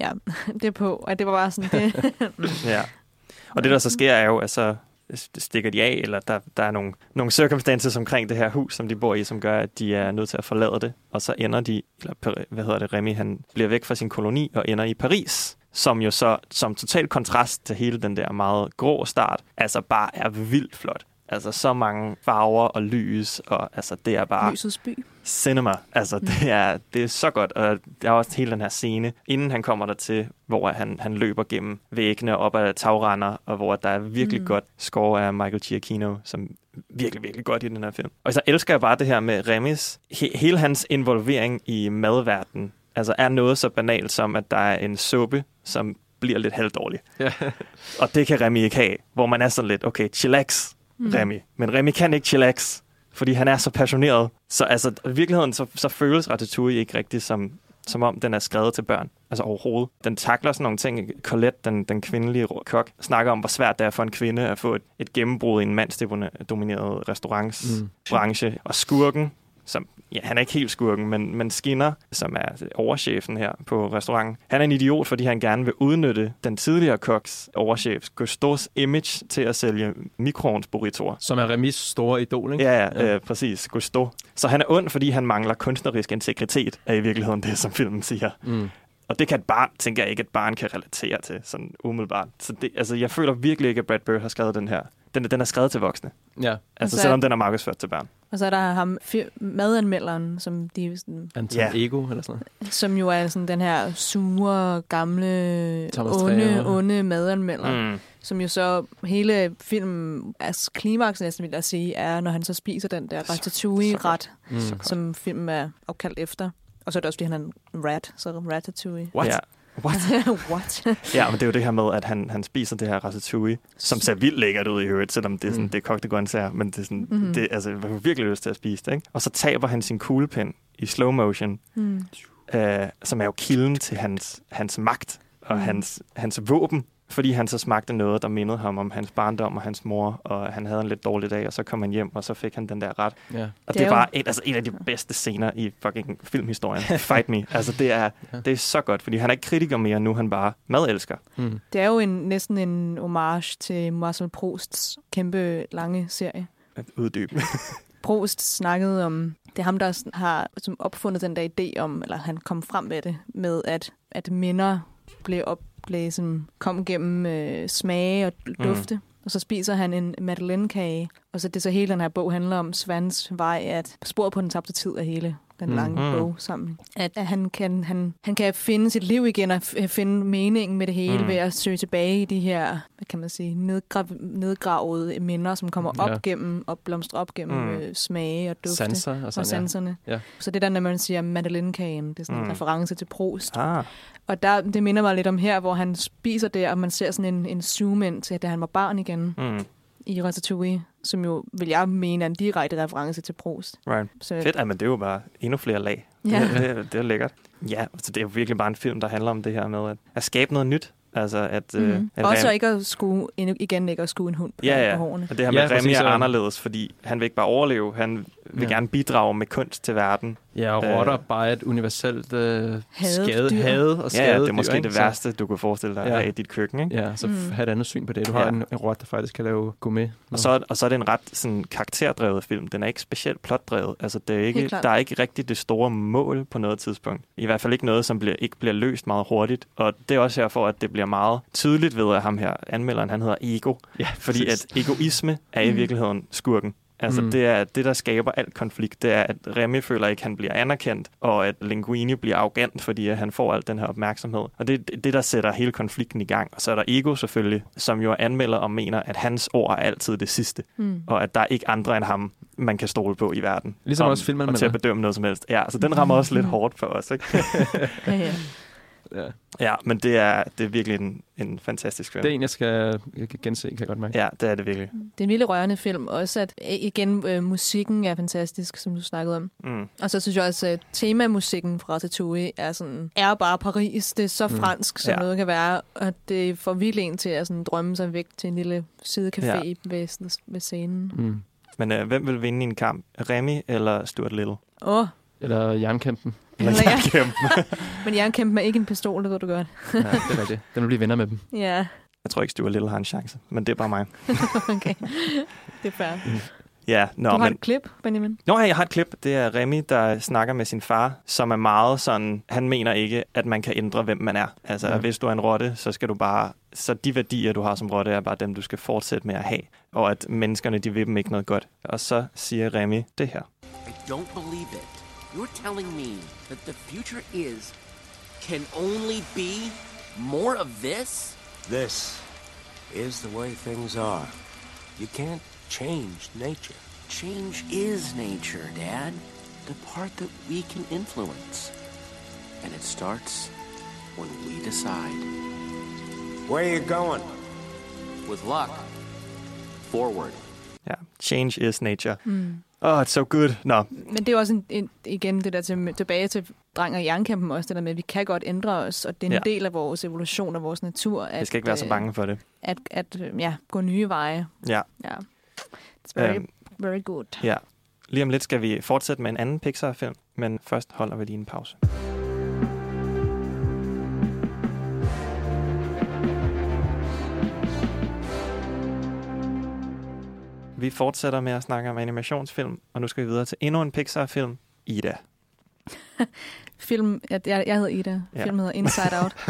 ja, det på. Og det var bare sådan, det, Ja. Og det, der så sker, er jo, at så stikker de af, eller der, der er nogle, nogle circumstances omkring det her hus, som de bor i, som gør, at de er nødt til at forlade det. Og så ender de, eller hvad hedder det, Remy, han bliver væk fra sin koloni og ender i Paris, som jo så, som total kontrast til hele den der meget grå start, altså bare er vildt flot. Altså så mange farver og lys, og altså det er bare lysets by. cinema. Altså, det er, det er så godt. Og der er også hele den her scene, inden han kommer der til, hvor han, han løber gennem væggene op ad tagrender, og hvor der er virkelig Mm. mm. godt score af Michael Giacchino, som virkelig, virkelig godt i den her film. Og så elsker jeg bare det her med Remis. He- hele hans involvering i madverdenen altså er noget så banalt som, at der er en suppe, som bliver lidt halvdårlig. Ja. Og det kan Remy ikke have, hvor man er sådan lidt, okay, chillax, Mm. Remy. Men Remy kan ikke chillax, fordi han er så passioneret. Så altså, i virkeligheden, så, så føles Ratatouille ikke rigtigt som, som om, den er skrevet til børn. Altså overhovedet. Den takler sådan nogle ting. Colette, den, den kvindelige kok, snakker om, hvor svært det er for en kvinde at få et, et gennembrud i en mandsdomineret restaurantsbranche. Mm. Og skurken, som, ja, han er ikke helt skurken, men, men Skinner, som er overchefen her på restauranten, han er en idiot, fordi han gerne vil udnytte den tidligere koks overchef Gustos image til at sælge mikroovnsburritoer. Som er Remis store idol, ikke? Ja, ja, øh, præcis. Gusto. Så han er ond, fordi han mangler kunstnerisk integritet, er i virkeligheden det, som filmen siger. Mm. Og det kan et barn, tænker jeg ikke, et barn kan relatere til, sådan umiddelbart. Så det, altså, jeg føler virkelig ikke, at Brad Bird har skrevet den her. Den, den er skrevet til voksne. Ja. Altså, så- selvom den er markedsført til børn. Og så er der ham, madanmelderen, som, de, sådan, Anton Ja. Ego, eller sådan noget. som jo er sådan den her sure, gamle, Thomas onde, onde madanmelder. Mm. Som jo så hele filmen, altså klimaks næsten vil jeg sige, er, når han så spiser den der ratatouille-ret, Mm. som filmen er opkaldt efter. Og så er det også, fordi han er en rat, så ratatouille. What? Ja. What? What? Ja, men det er jo det her med, at han, han spiser det her ratatouille, som ser vildt lækkert ud i øvrigt, selvom det er, sådan, Mm. det er kogte grøntsager, men det er sådan, mm. det, altså, man har virkelig lyst til at spise det, ikke? Og så taber han sin kuglepen i slow motion, Hmm. øh, som er jo kilden til hans, hans magt og Mm. mm. hans, hans våben, fordi han så smagte noget, der mindede ham om hans barndom og hans mor, og han havde en lidt dårlig dag, og så kom han hjem, og så fik han den der ret. Ja. Og Det det, jo- bare et, altså, en af de bedste scener i fucking filmhistorien. Fight me. Altså, det er, Ja. det er så godt, fordi han er ikke kritiker mere nu, han bare madelsker. Mm. Det er jo en, næsten en homage til Marcel Prousts kæmpe lange serie. At uddybe. Proust snakkede om, det er ham, der har som opfundet den der idé om, eller han kom frem med det, med at, at minder blev op, sådan, kom gennem øh, smage og dufte. Mm. Og så spiser han en madeleinekage. Og så det så hele den her bog handler om Svans vej, at spor på den tabte tid af hele den Mm. lange Mm. bog sammen. At, at han, kan, han, han kan finde sit liv igen og f- finde meningen med det hele Mm. ved at søge tilbage i de her, hvad kan man sige, nedgra- nedgravede minder, som kommer op Ja. gennem og blomstrer op gennem Mm. øh, smage og dufte Sanser og og sådan, sanserne. Ja. Så det der, når man siger madeleinekagen, det er sådan en Mm. reference til Proust. ah, Og der, det minder mig lidt om her, hvor han spiser der, og man ser sådan en, en zoom ind til, da han var barn igen mm, i Ratatouille, som jo, vil jeg mene, er en direkte reference til Proust. right. Så, Fedt, ja, men det er jo bare endnu flere lag. Ja. Det, det, det er lækkert. Ja, så det er jo virkelig bare en film, der handler om det her med at, at skabe noget nyt. Altså, at, øh, Mm. at Også Rem- ikke at skue, igen ikke at skue en hund på, Ja, ja. på hårene. Og det her Ja, med Remy præcis, er anderledes, fordi han vil ikke bare overleve, han vil Ja. gerne bidrage med kunst til verden. Ja, og Øh. rotter bare er et universelt øh, skade, dyr. had og Ja, skade ja, det er dyr, måske ikke? det Så- værste, du kunne forestille dig Ja. ja. af i dit køkken. Ikke? Ja, så Mm. have et andet syn på det. Du har Ja. en, en rot, der faktisk kan lave gourmet. Og så, og så er det en ret sådan, karakterdrevet film. Den er ikke specielt plotdrevet. Altså, det er ikke, der er ikke rigtig det store mål på noget tidspunkt. I hvert fald ikke noget, som bliver, ikke bliver løst meget hurtigt. Og det er også herfor, at det bliver meget tydeligt ved, at ham her, anmelderen, han hedder Ego. Ja, Fordi at egoisme er i Mm. virkeligheden skurken. Altså, Mm. mm. det er det, der skaber alt konflikt. Det er, at Remy føler ikke, at han bliver anerkendt, og at Linguini bliver arrogant, fordi at han får al den her opmærksomhed. Og det er det, der sætter hele konflikten i gang. Og så er der Ego selvfølgelig, som jo anmelder og mener, at hans ord er altid det sidste Mm. og at der er ikke andre end ham, man kan stole på i verden. Ligesom om, også filmanmelder. Og til at bedømme noget som helst. Ja, så den rammer også lidt Mm. hårdt for os. Ikke? Ja, ja. Ja. ja, men det er, det er virkelig en, en fantastisk film. Det er en, jeg skal jeg kan gense, kan jeg godt mærke. Ja, det er det virkelig. Det er en vildt rørende film. Også at, øh, igen, øh, musikken er fantastisk, som du snakkede om. Mm. Og så synes jeg også, at temamusikken fra Ratatouille er, sådan, er bare Paris. Det er så Mm. fransk, som Ja. noget kan være. Og det får virkelig en til at sådan, drømme sig væk til en lille sidecafé Ja. ved, ved scenen. Mm. Men øh, hvem vil vinde i en kamp? Remy eller Stuart Little? Åh, oh, Eller jernkæmpen. eller. Kæmpe. Men jernkæmpen er ikke en pistol, det ved du godt. Ja, det er rigtigt. Den vil blive venner med dem. Ja, Jeg tror ikke, Stuart Little har en chance, men det er bare mig. okay. Det er fair. Ja, nå, Du har men... et klip, Benjamin. Nå, ja, jeg har et klip. Det er Remy, der snakker med sin far, som er meget sådan... Han mener ikke, at man kan ændre, hvem man er. Altså, ja. hvis du er en rotte, så skal du bare... Så de værdier, du har som rotte, er bare dem, du skal fortsætte med at have. Og at menneskerne, de vil dem ikke noget godt. Og så siger Remy det her. I don't believe it. You're telling me that the future is, can only be more of this? This is the way things are. You can't change nature. Change is nature, Dad. The part that we can influence. And it starts when we decide. Where are you going? With luck, forward. Yeah, change is nature. Mm. Oh, it's so good. Nå, Men det er også en, en, igen det der til, tilbage til dreng og jernkæmpen også, det der med, at vi kan godt ændre os, og det er en Ja. del af vores evolution og vores natur. At, vi skal ikke være så øh, bange for det. At, at øh, ja, gå nye veje. Ja. Ja. It's very, Øhm, very good. Ja. Lige om lidt skal vi fortsætte med en anden Pixar-film, men først holder vi lige en pause. Vi fortsætter med at snakke om animationsfilm, og nu skal vi videre til endnu en Pixar-film, Ida. Film, jeg, jeg, jeg hedder Ida. Ja. Ja. Film hedder Inside Out.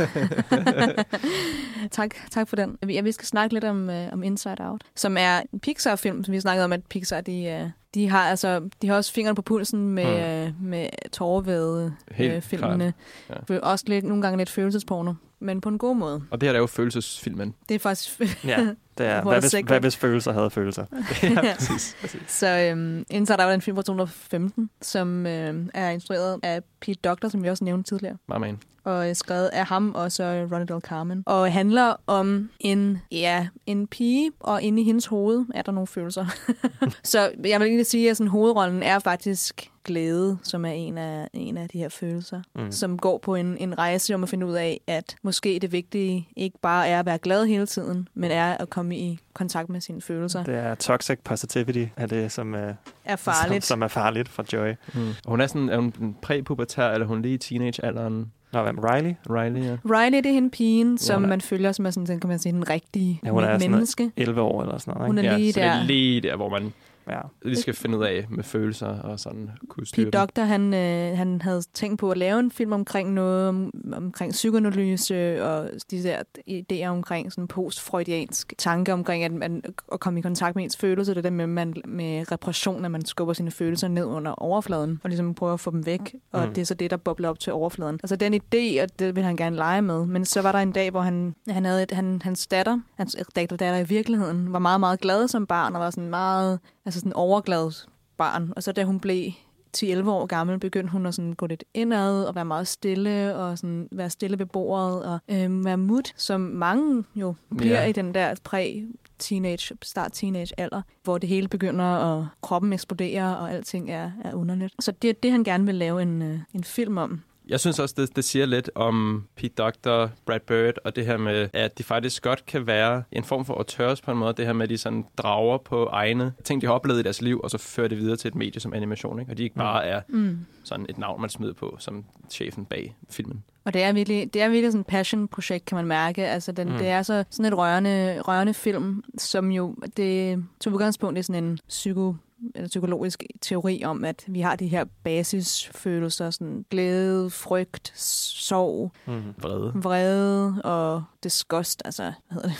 tak, tak for den. Vi, ja, vi skal snakke lidt om, øh, om Inside Out, som er en Pixar-film, som vi har snakket om, at Pixar, de, øh, de har altså, de har også fingeren på pulsen med, mm. med tårervæde Helt øh, filmene. klart. Ja. Også lidt, nogle gange lidt følelsesporno, men på en god måde. Og det her er jo følelsesfilmen. Det er faktisk... Ja, det er, hvad, hvis, hvad hvis følelser havde følelser? ja, præcis. præcis. Så øhm, Inside Out er en film fra 2015, som øhm, er instrueret af Pete Docter, som vi også nævnte tidligere. My man. og øh, skrevet af ham og så Ronald Carmen. Og handler om en, ja, en pige, og inde i hendes hoved er der nogle følelser. så jeg vil egentlig sige, at sådan, hovedrollen er faktisk glæde, som er en af, en af de her følelser, mm. som går på en, en rejse om at finde ud af, at måske det vigtige ikke bare er at være glad hele tiden, men er at komme i kontakt med sine følelser. Det er toxic positivity, er det, som, uh, er farligt. som, som er farligt for Joy. Mm. Hun er sådan, er hun en præpubertær, eller er hun lige i teenagealderen? Nå, hvem? Riley? Riley, ja. Riley, det er hende pigen, som hun er- man følger, som er sådan, den kan man sige, den rigtige Ja, hun er menneske. noget 11 år eller sådan noget. Hun Ikke? er lige ja, så det er der. lige der, hvor man Ja. lige skal finde ud af med følelser og sådan kunne styre Pete Doctor, han, øh, han havde tænkt på at lave en film omkring noget, om, omkring psykoanalyse og de der idéer omkring sådan postfreudiansk tanke omkring at, man, at komme i kontakt med ens følelser. Det er det med, man, med repression, at man skubber sine følelser ned under overfladen og ligesom prøver at få dem væk. Og Mm. det er så det, der bobler op til overfladen. Altså den idé, og det vil han gerne lege med. Men så var der en dag, hvor han, han havde et, han, hans datter, hans datter, datter i virkeligheden, var meget, meget glad som barn og var sådan meget, altså sådan overglad barn. Og så da hun blev 10-11 år gammel, begyndte hun at sådan gå lidt indad og være meget stille og sådan være stille ved bordet og øhm, være mut, som mange jo bliver Ja. i den der præ teenage, start teenage alder, hvor det hele begynder at kroppen eksploderer og alting er, er underligt. Så det er det, han gerne vil lave en, øh, en film om. Jeg synes også, det, det siger lidt om Pete Doctor, Brad Bird, og det her med, at de faktisk godt kan være en form for auteurs på en måde. Det her med, at de sådan drager på egne ting, de har oplevet i deres liv, og så fører det videre til et medie som animation. Ikke? Og de ikke bare er Mm. sådan et navn, man smider på, som chefen bag filmen. Og det er virkelig, det er virkelig sådan et passion-projekt, kan man mærke. Altså, den, Mm. mm. det er så sådan et rørende, rørende film, som jo, det tog udgangspunkt i sådan en psyko, eller psykologisk teori om, at vi har de her basisfølelser, sådan glæde, frygt, sorg, Mm. Vrede. vrede og disgust, altså, hvad hedder det?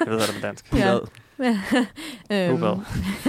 Jeg ved, hvad det er på dansk. Ja. Vrede. Øhm, Vrede.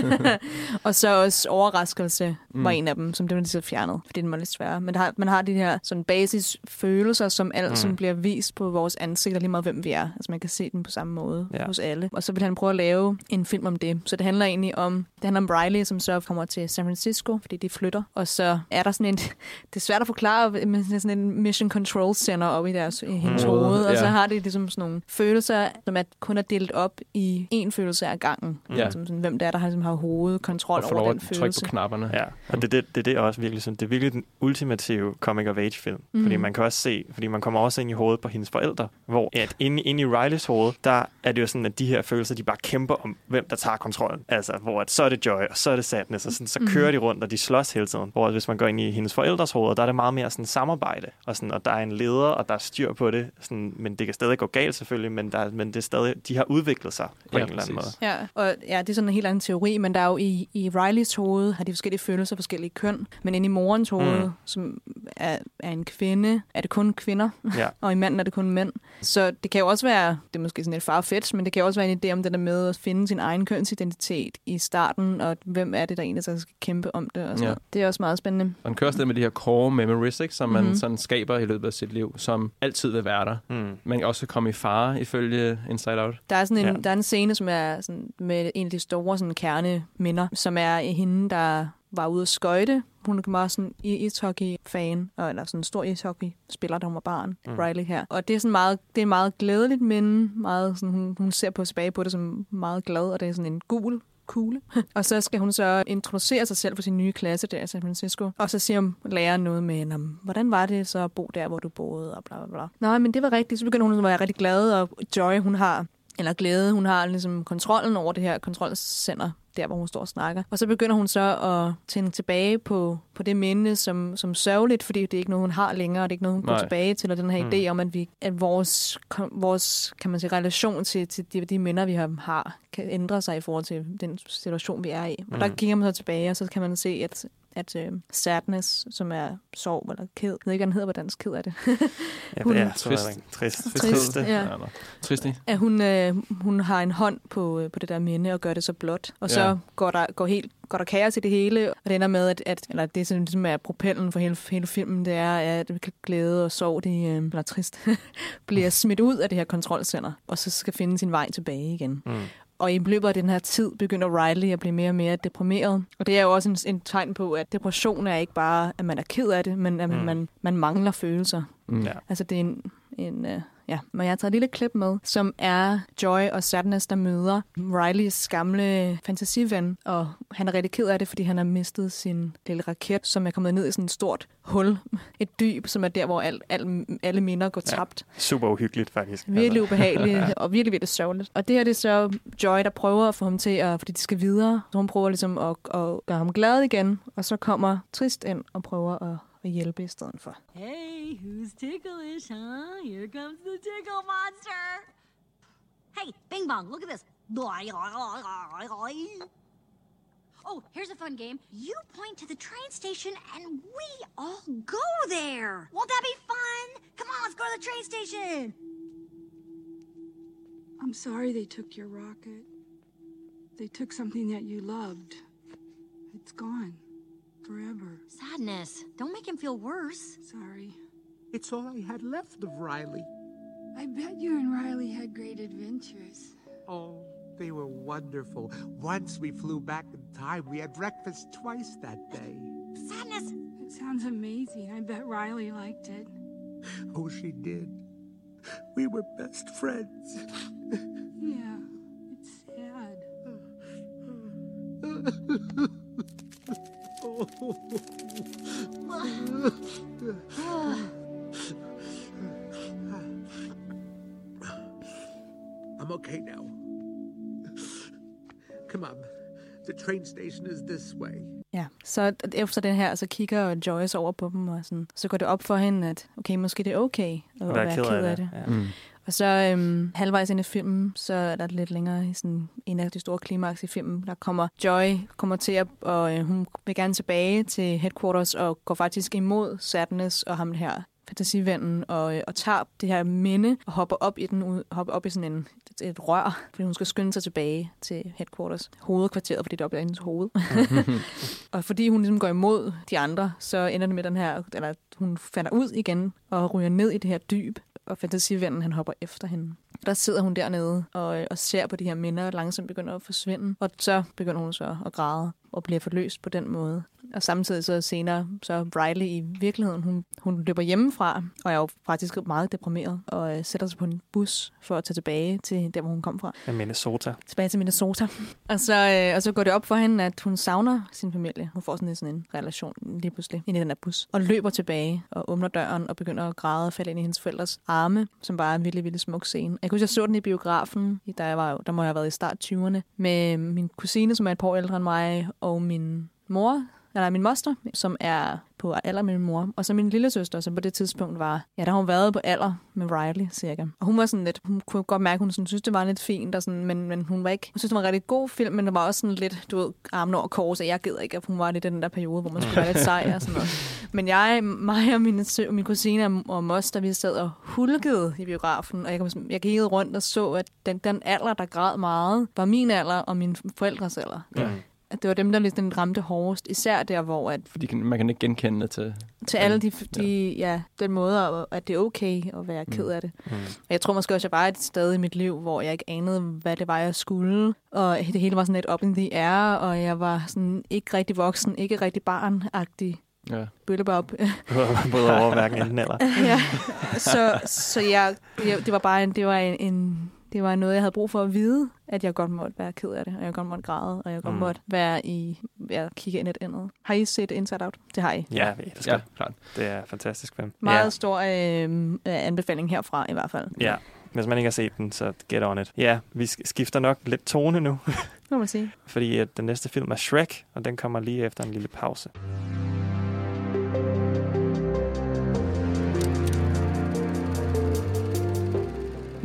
og så også overraskelse Mm. mm. var en af dem, som det var så fjernet, fordi den var lidt sværere. Men har, man har de her sådan basis følelser, som alt Mm. mm. som bliver vist på vores ansigter, lige meget hvem vi er. Altså man kan se dem på samme måde Ja. hos alle. Og så vil han prøve at lave en film om det. Så det handler egentlig om, det handler om Riley, som så kommer til San Francisco, fordi de flytter. Og så er der sådan en, det er svært at forklare, men sådan en mission control center op i deres i hendes Mm. hoved. Og så har de ligesom sådan nogle følelser, som er kun er delt op i en følelse af gangen. Ja. Ja. Som sådan, hvem der er, der har, ligesom har hovedkontrol over lov den at trykke følelse. på knapperne. Ja, og det, det, det, det er også virkelig sådan, det er virkelig den ultimative comic of age film. Mm. Mhm. Fordi man kan også se, fordi man kommer også ind i hovedet på hendes forældre, hvor at inde, inde i Rileys hoved, der er det jo sådan, at de her følelser, de bare kæmper om, hvem der tager kontrollen. Altså, hvor at så er det joy, og så er det sadness, og sådan, så Mhm. kører de rundt, og de slås hele tiden. Hvor at hvis man går ind i hendes forældres hoveder, der er det meget mere sådan samarbejde, og, sådan, og der er en leder, og der er styr på det, sådan, men det kan stadig gå galt selvfølgelig, men, der, er- men det er stadig, de har udviklet sig på Ja, en eller anden måde. Præcis. Ja, og ja, det er sådan en helt anden teori, men der er jo i, i Rileys hoved, har de forskellige følelser, forskellige køn, men inde i morens hoved, Mm. mm. som er, er en kvinde, er det kun kvinder, Ja. og i manden er det kun mænd. Så det kan jo også være, det er måske sådan et farfetch, men det kan jo også være en idé om det der med at finde sin egen kønsidentitet i starten, og hvem er det, der egentlig så skal kæmpe om det, og sådan Ja. Det er også meget spændende. Og han kører lidt med de her core memories, ikke, som man Mhm. sådan skaber i løbet af sit liv, som altid vil være der. Mm. Man kan også komme i fare, ifølge Inside Out. Der er sådan en, ja. der er en scene, som er her sådan, med en af de store sådan, kerneminder, som er hende, der var ude at skøjte. Hun er meget sådan ishockey-fan, og- eller sådan en stor ishockey-spiller, da hun var barn, Mm. Riley her. Og det er sådan meget, det er meget glædeligt minde. Meget sådan, hun, hun ser på tilbage på det som meget glad, og det er sådan en gul kugle. og så skal hun så introducere sig selv for sin nye klasse der i San Francisco. Og så siger hun læreren noget med, "Nå, men hvordan var det så at bo der, hvor du boede, og bla bla bla. Nej, men det var rigtigt. Så begynder hun at være rigtig glad, og Joy, hun har eller glæde. Hun har ligesom kontrollen over det her kontrolcenter, der hvor hun står og snakker. Og så begynder hun så at tænke tilbage på, på det minde som, som sørgeligt, fordi det er ikke noget, hun har længere, og det er ikke noget, hun går Nej. tilbage til, og den her Mm. idé om, at, vi, at vores, vores kan man sige, relation til, til de, de minder, vi har, har, kan ændre sig i forhold til den situation, vi er i. Og der Mm. kigger man så tilbage, og så kan man se, at at uh, sadness, som er sorg eller ked, jeg ved ikke, hvad den hedder på dansk, ked er det. Ja, Hun- det er så Trist. trist. Trist. Trist, ja. Trist, ikke? at hun, øh, hun har en hånd på, øh, på det der minde og gør det så blåt. Og så Ja. ja. går, der, går, helt, går der kaos i det hele, og det ender med, at, at eller det som ligesom er propellen for hele, hele filmen, det er, at glæde og sorg, de, øh, eller trist, bliver smidt ud af det her kontrolcenter, og så skal finde sin vej tilbage igen. Mm. Og i løbet af den her tid begynder Riley at blive mere og mere deprimeret. Og det er jo også en, en tegn på, at depression er ikke bare, at man er ked af det, men at man, mm. man, man mangler følelser. Mm. Ja. Altså det er en, en uh, ja, men jeg har taget et lille klip med, som er Joy og Sadness, der møder Rileys gamle fantasiven, og han er rigtig ked af det, fordi han har mistet sin lille raket, som er kommet ned i sådan et stort hul, et dyb, som er der, hvor al, al, alle minder går tabt. Super uhyggeligt, faktisk. Virkelig ubehageligt og virkelig, virkelig sørgeligt. Og det her det er så Joy, der prøver at få ham til, at, fordi de skal videre, så hun prøver ligesom at, at gøre ham glad igen, og så kommer Trist ind og prøver at, at hjælpe i stedet for. Hey, who's ticklish, huh? Here comes the tickle monster. Hey, Bing Bong, look at this. Oh, here's a fun game. You point to the train station and we all go there. Won't that be fun? Come on, let's go to the train station. I'm sorry they took your rocket. They took something that you loved. It's gone. Forever. Sadness. Don't make him feel worse. Sorry. It's all I had left of Riley. I bet you and Riley had great adventures. Oh, they were wonderful. Once we flew back in time, we had breakfast twice that day. Sadness! It sounds amazing. I bet Riley liked it. Oh, she did. We were best friends. Yeah, it's sad. I'm okay now. Come on. The train station is this way. Ja, så efter den her, så kigger Joyce over på dem, og sådan, så går det op for hende, at okay, måske det er okay at være, ked af det. Ja. Mm. Og så øhm, halvvejs ind i filmen, så er der lidt længere sådan en af de store klimaks i filmen, der kommer Joy kommer til at, og øh, hun vil gerne tilbage til headquarters og går faktisk imod Sadness og ham her fantasivennen og, øh, og tager det her minde og hopper op i den ud, hopper op i sådan en, et, et rør, fordi hun skal skynde sig tilbage til headquarters, hovedkvarteret, fordi det er oppe i hendes hoved. og fordi hun ligesom går imod de andre, så ender det med den her, eller hun falder ud igen og ryger ned i det her dyb, og fantasivennen han hopper efter hende. Der sidder hun dernede og, øh, og ser på de her minder, og langsomt begynder at forsvinde. Og så begynder hun så at græde og bliver forløst på den måde. Og samtidig så senere, så Riley i virkeligheden, hun, hun løber hjemmefra, og er jo faktisk meget deprimeret, og øh, sætter sig på en bus for at tage tilbage til der, hvor hun kom fra. Af Minnesota. Tilbage til Minnesota. Og så, øh, og så går det op for hende, at hun savner sin familie. Hun får sådan en, sådan en relation lige pludselig ind i den der bus. Og løber tilbage og åbner døren og begynder at græde og falde ind i hendes forældres arme, som bare er en virkelig, virkelig smuk scene. Jeg kunne jeg så den i biografen, da jeg var, der må jeg have været i start 20'erne, med min kusine, som er et par år ældre end mig, og min mor, eller min moster, som er på alder med min mor, og så min lille søster, som på det tidspunkt var, ja, der har hun været på alder med Riley, cirka. Og hun var sådan lidt, hun kunne godt mærke, hun sådan, synes, det var lidt fint, og sådan, men, men hun var ikke, hun synes, det var en rigtig god film, men det var også sådan lidt, du ved, armen over kors, og jeg gider ikke, at hun var lidt i den der periode, hvor man skulle være lidt sej og sådan noget. Men jeg, mig og min, sø, min kusine og moster, vi sad og hulkede i biografen, og jeg, kom- jeg gik rundt og så, at den, den alder, der græd meget, var min alder og min forældres alder. Ja. At det var dem, der ligesom ramte hårdest. Især der, hvor at Fordi kan- man kan ikke genkende det til... til alle de, de ja, den måde, at- det er okay at være ked af det. Mm. Og jeg tror måske også, at jeg var et sted i mit liv, hvor jeg ikke anede, hvad det var, jeg skulle. Og det hele var sådan lidt up in the air, og jeg var sådan ikke rigtig voksen, ikke rigtig barn-agtig. Ja. Bøllebob. Både over hverken enten eller. ja. Så, så jeg, jeg, det var bare en, det var en, en, det var noget, jeg havde brug for at vide, at jeg godt måtte være ked af det, og jeg godt måtte græde, og jeg godt Mm. måtte være i, ja, kigge ind i et andet. Har I set Inside Out? Det har I. Ja, vi elsker Ja, det. klart. Det er fantastisk film. Meget Ja. stor øh, øh, anbefaling herfra i hvert fald. Ja, hvis man ikke har set den, så get on it. Ja, vi sk- skifter nok lidt tone nu, Må man sige. fordi at den næste film er Shrek, og den kommer lige efter en lille pause.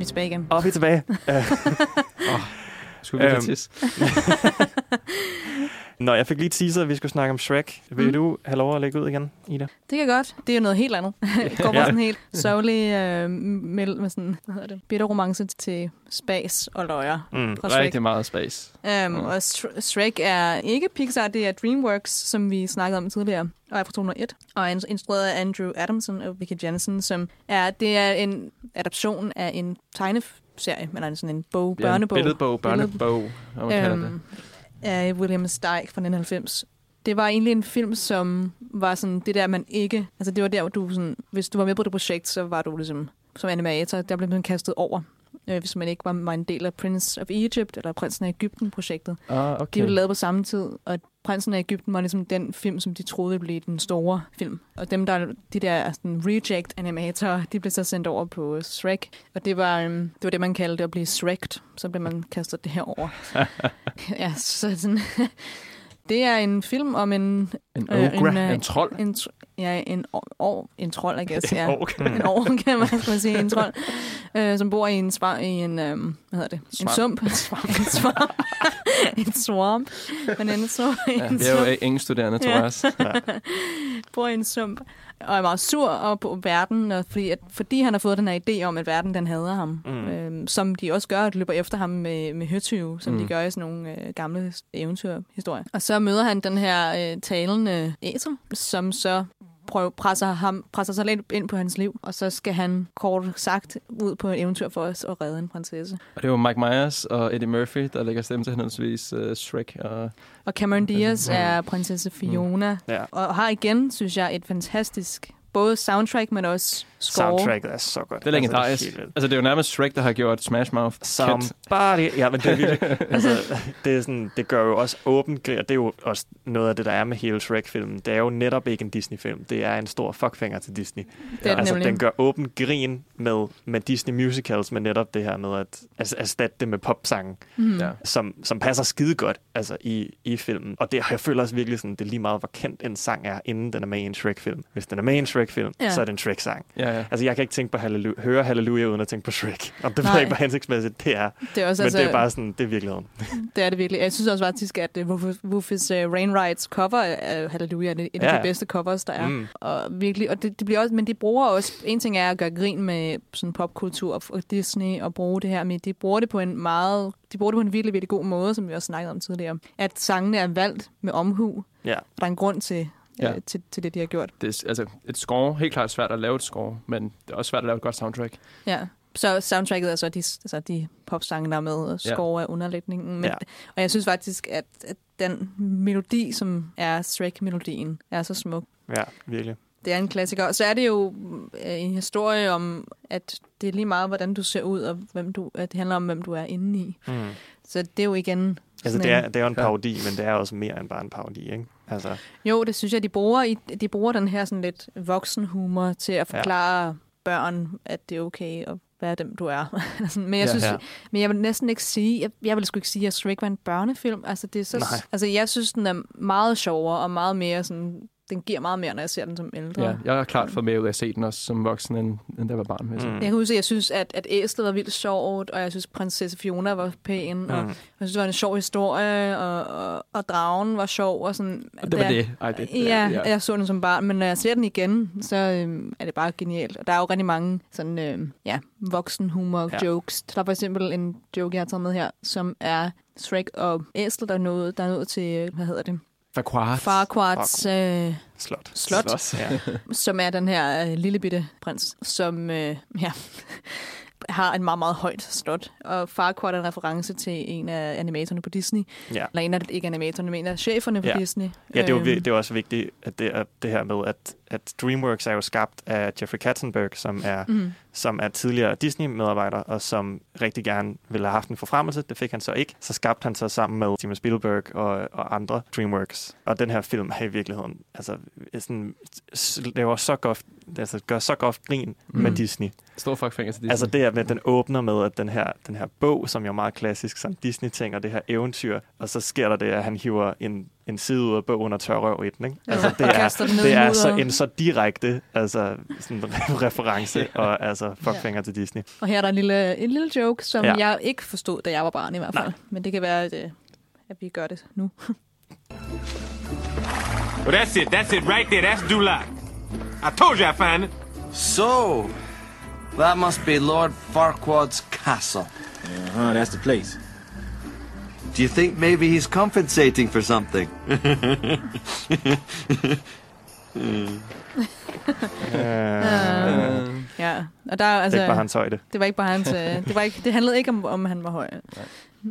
Vi er tilbage igen. Og vi er tilbage. oh, skulle vi øhm. tisse? Nå, jeg fik lige teaser, at vi skulle snakke om Shrek. Vil Mm. du have lov at lægge ud igen, Ida? Det kan godt. Det er jo noget helt andet. Det går Ja. ja. sådan helt sørgelig øh, med, med sådan, hvad hedder det, bitter romance til spas og løjer Mm. fra Shrek. Rigtig meget space. Um, og Sh- Shrek er ikke Pixar, det er DreamWorks, som vi snakkede om tidligere, og er fra 2001, og er instrueret af Andrew Adamson og Vicky Jensen, som er, det er en adaption af en tegneserie, eller sådan en bog, Ja, en børnebog. billedbog, børnebog, hvad man kalder det. Af William Steig fra 1990. Det var egentlig en film, som var sådan det der, man ikke... Altså det var der, hvor du sådan... Hvis du var med på det projekt, så var du ligesom som animator, der blev man kastet over. Øh, hvis man ikke var, var en del af Prince of Egypt eller Prinsen af Ægypten-projektet. Ah, okay. De blev lavet på samme tid, og Prinsen af Ægypten var ligesom den film, som de troede ville blive den store film. Og dem, der de der sådan, reject animatorer, de blev så sendt over på Shrek. Og det var, øhm, det var det, man kaldte at blive Shrekt. Så blev man kastet det her over. ja, så sådan... Det er en film om en... En ogre, øh, en trold. En, ja, en, or, en trold, I guess. En Ja. ork. En ork, kan man, kan man sige. En trold, øh, som bor i en, svar, i en øhm, hvad hedder det? En Svamp. sump. en swamp. en swamp. Men en, så, Ja, en vi er jo sump. ingen studerende, tror jeg også. Ja. bor i en sump. Og er meget sur og på verden, og fordi, at, fordi han har fået den her idé om, at verden den hader ham. Mm. Øhm, som de også gør, at løber efter ham med, med høtyve, som mm. Mm. de gør i sådan nogle øh, gamle eventyrhistorier. Og så møder han den her øh, talende æsel, som så prøver, presser, ham, presser sig lidt ind på hans liv, og så skal han kort sagt ud på et eventyr for os at redde en prinsesse. Og det var Mike Myers og Eddie Murphy, der lægger stemme til henholdsvis uh, Shrek og... Og Cameron Diaz Mm. er prinsesse Fiona, Ja. og har igen, synes jeg, et fantastisk både soundtrack, men også score. Soundtracket er så godt. Det er legendarisk. Altså, det er. Altså, det er jo nærmest Shrek, der har gjort Smash Mouth. Somebody. Ja, men det er virkelig, altså, det, er sådan, det gør jo også åbent grin, og det er jo også noget af det, der er med hele Shrek-filmen. Det er jo netop ikke en Disney-film. Det er en stor fuckfinger til Disney. Det er altså, nemlig. den gør åbent grin med, med Disney musicals, med netop det her med at altså, erstatte det med popsangen, Mhm. Ja. som, som passer skide godt altså, i, i filmen. Og det, jeg føler også virkelig sådan, det er lige meget, hvor kendt en sang er, inden den er med i en Shrek-film. Hvis den er med i en Shrek-film, Ja. så er det en Shrek-sang. Ja, ja. Altså, jeg kan ikke tænke på halleluja, høre Halleluja uden at tænke på Shrek. Og det ved ikke, hvor hensigtsmæssigt det er. Det er også Men altså- det er bare sådan, det er virkeligheden. Det er det virkelig. Jeg synes også faktisk, at uh, Rufus uh, Rainwrights cover af Hallelujah er et af Ja. de bedste covers, der er. Mm. Og virkelig, og det, det bliver også, men de bruger også, en ting er at gøre grin med sådan popkultur og, og Disney og bruge det her, men de bruger det på en meget, de bruger det på en virkelig, virkelig god måde, som vi også snakkede om tidligere. At sangene er valgt med omhu. Ja. Og der er en grund til, Ja. ja. øh, til, til det, de har gjort. Det er, altså, et score, helt klart svært at lave et score, men det er også svært at lave et godt soundtrack. Ja. Så soundtracket er så de, altså de popsange, der er med, og Ja. score er underlægningen. Men, Ja. ja. Og jeg synes faktisk, at, at den melodi, som er Shrek-melodien, er så smuk. Ja, virkelig. Det er en klassiker. Og så er det jo øh, en historie om, at det er lige meget, hvordan du ser ud, og hvem du, at det handler om, hvem du er inde i. Mm. Så det er jo igen... Altså, det er, en- det er jo en parodi, men det er også mere end bare en parodi, ikke? Altså, Jo, det synes jeg, de bruger, i, de bruger den her sådan lidt voksenhumor til at forklare ja. børn, at det er okay at være dem, du er. Men, jeg Ja. synes, Ja. men jeg vil næsten ikke sige, jeg, jeg vil sgu ikke sige, at Shrek var en børnefilm. Altså, det er så, Nej. altså, jeg synes, den er meget sjovere og meget mere sådan, den giver meget mere, når jeg ser den som ældre. Ja, jeg har klart fået med ud af at se den også som voksen, end, end da jeg var barn. Med. Mm. Jeg kan huske, at jeg synes, at, at æslet var vildt sjovt, og jeg synes, prinsesse Fiona var pæn, mm. og jeg synes, det var en sjov historie, og, og, og dragen var sjov. Og, sådan, Og det var det. Ej, det- ja, ja. jeg så den som barn, men når jeg ser den igen, så øhm, er det bare genialt. Og der er jo rigtig mange sådan, øhm, ja, voksenhumor Ja. jokes. Der er for eksempel en joke, jeg har taget med her, som er Shrek og æslet, der er nået, der er nået til, hvad hedder det? Farquaad. Farquads øh, Slot. slot, Slot, ja. som er den her øh, lille bitte prins, som øh, ja, har en meget, meget højt slot. Og Farquaad er en reference til en af animatorerne på Disney. Ja. Eller en af, ikke animatorerne, men en af cheferne på Ja. Disney. Ja, det er, jo, Øhm, det er også vigtigt, at det, er det her med, at, at DreamWorks er jo skabt af Jeffrey Katzenberg, som er, Mhm. som er tidligere Disney-medarbejder, og som rigtig gerne ville have haft en forfremmelse. Det fik han så ikke. Så skabte han sig sammen med Steven Spielberg og, og andre DreamWorks. Og den her film er i virkeligheden, altså, sådan, laver så godt, altså, gør så godt grin mm. med Mm. Disney. Stor fuckfinger til Disney. Altså det er med, den åbner med, at den her, den her bog, som jo er meget klassisk, sådan Disney-ting, og det her eventyr, og så sker der det, at han hiver en, en side ud af bogen og tør røv i den. Ikke? Ja, Altså, det er, det i er så, en så direkte altså, sådan reference, og altså fuckfinger til Disney. Og her er der en lille, en lille joke, som Ja. ja. jeg ikke forstod, da jeg var barn i hvert fald. Nej. Men det kan være, at, øh, at vi gør det nu. Well, that's it. That's it right there. That's Dulac. I told you I'd find it. So, that must be Lord Farquaad's castle. Uh-huh, that's the place. Do you think maybe he's compensating for something? Øh, ja, og der er altså... Det ikke bare hans højde. Det var ikke bare hans... øh, det, var ikke, det handlede ikke om, om han var høj.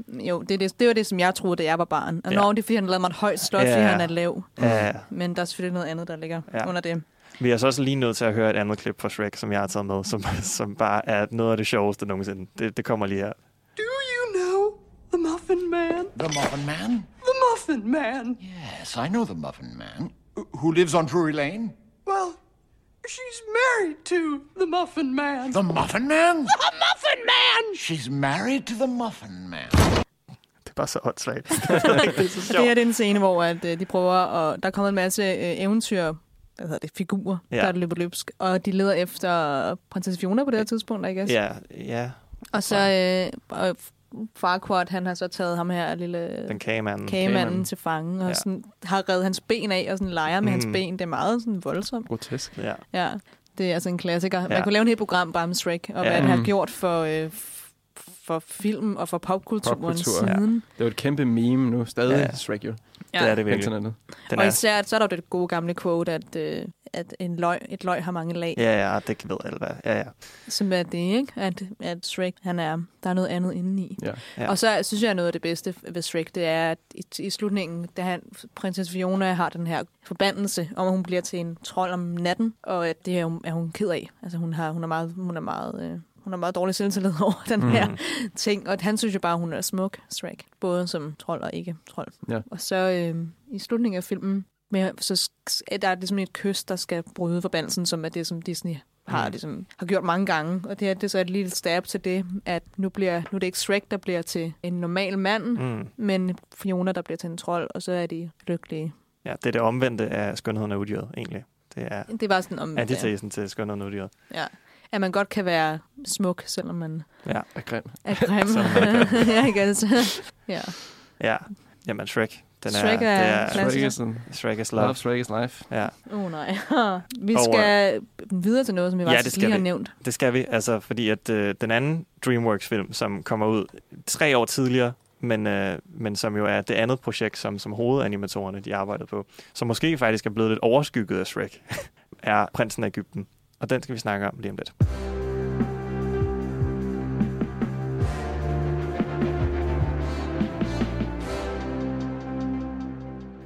Jo, det, det, det var det, som jeg troede, da jeg var barn. Og Ja. når det er, fordi han lavede mig et højt slot, Ja. fordi han er lav. Ja. Men der er selvfølgelig noget andet, der ligger ja. under det. Vi er så også lige nødt til at høre et andet klip fra Shrek, som jeg har taget med, som, som bare er noget af det sjoveste nogensinde. Det, det kommer lige her. The Muffin Man? The Muffin Man? The Muffin Man. Yes, I know the Muffin Man. Who lives on Drury Lane? Well, she's married to the Muffin Man. The Muffin Man? The Muffin Man! She's married to the Muffin Man. Det er bare så åndssvagt. det er så sjovt. det her det er en scene, hvor at, øh, de prøver, og der er kommet en masse øh, eventyr, hvad hedder det, figurer, Ja. der løber løbsk. Og de leder efter prinsesse Fiona på det her tidspunkt, I guess. Ja, ja. Og så øh, og Farquaad, han har så taget ham her, lille Den kagemanden. kagemanden til fange, og Ja. ja. sådan, har reddet hans ben af, og sådan leger med Mm. hans ben. Det er meget sådan voldsomt. Grotesk. Ja. Ja, det er altså en klassiker. Man Ja. kunne lave en helt program bare om Shrek, og Ja. hvad det har Mm. gjort for, øh, for film og for popkulturen Popkultur. siden. Det er jo et kæmpe meme nu. Stadig Ja. ja. Shrek jo. Ja. Det er det virkelig. internettet. Den og er, især så er der jo det gode gamle quote, at, øh, at en løg, et løg har mange lag. ja, ja, det ved alle, hvad. Ja, ja. Som er det, ikke? At, at Shrek, han er, der er noget andet indeni. Ja. Ja. Og så synes jeg, at noget af det bedste ved Shrek, det er, at i, i slutningen, da han, prinsesse Fiona har den her forbandelse om, at hun bliver til en trold om natten, og at det er hun, er hun ked af. Altså hun, har, hun er meget, hun er meget, øh, hun er meget dårlig selvtillid over den Mhm. her ting. Og han synes jo bare, hun er smuk, Shrek. Både som trold og ikke trold. Ja. Og så øh, i slutningen af filmen, med, så sk- er der ligesom et kys, der skal bryde forbandelsen, som er det, som Disney har, Mm. ligesom, har gjort mange gange. Og det, her, det er så et lille stab til det, at nu, bliver, nu er det ikke Shrek, der bliver til en normal mand, Mm. men Fiona, der bliver til en trold, og så er de lykkelige. ja, det er det omvendte af skønheden af udyret, egentlig. Det er Det var sådan om, antitesen til skønheden af udyret. ja, at man godt kan være smuk, selvom man Ja. Er grim. er grim. Er ja, ikke altså. ja. Ja, jamen Shrek. Den Shrek er det er. Shrek is, Shrek is love. love, Shrek is life. Ja. Oh nej. Vi Og, skal videre til noget, som vi Ja, faktisk det skal lige har vi. nævnt. Det skal vi, altså fordi at øh, den anden DreamWorks-film, som kommer ud tre år tidligere, men, øh, men som jo er det andet projekt, som, som hovedanimatorerne de arbejdede på, som måske faktisk er blevet lidt overskygget af Shrek, er Prinsen af Ægypten. Og den skal vi snakke om lige om lidt.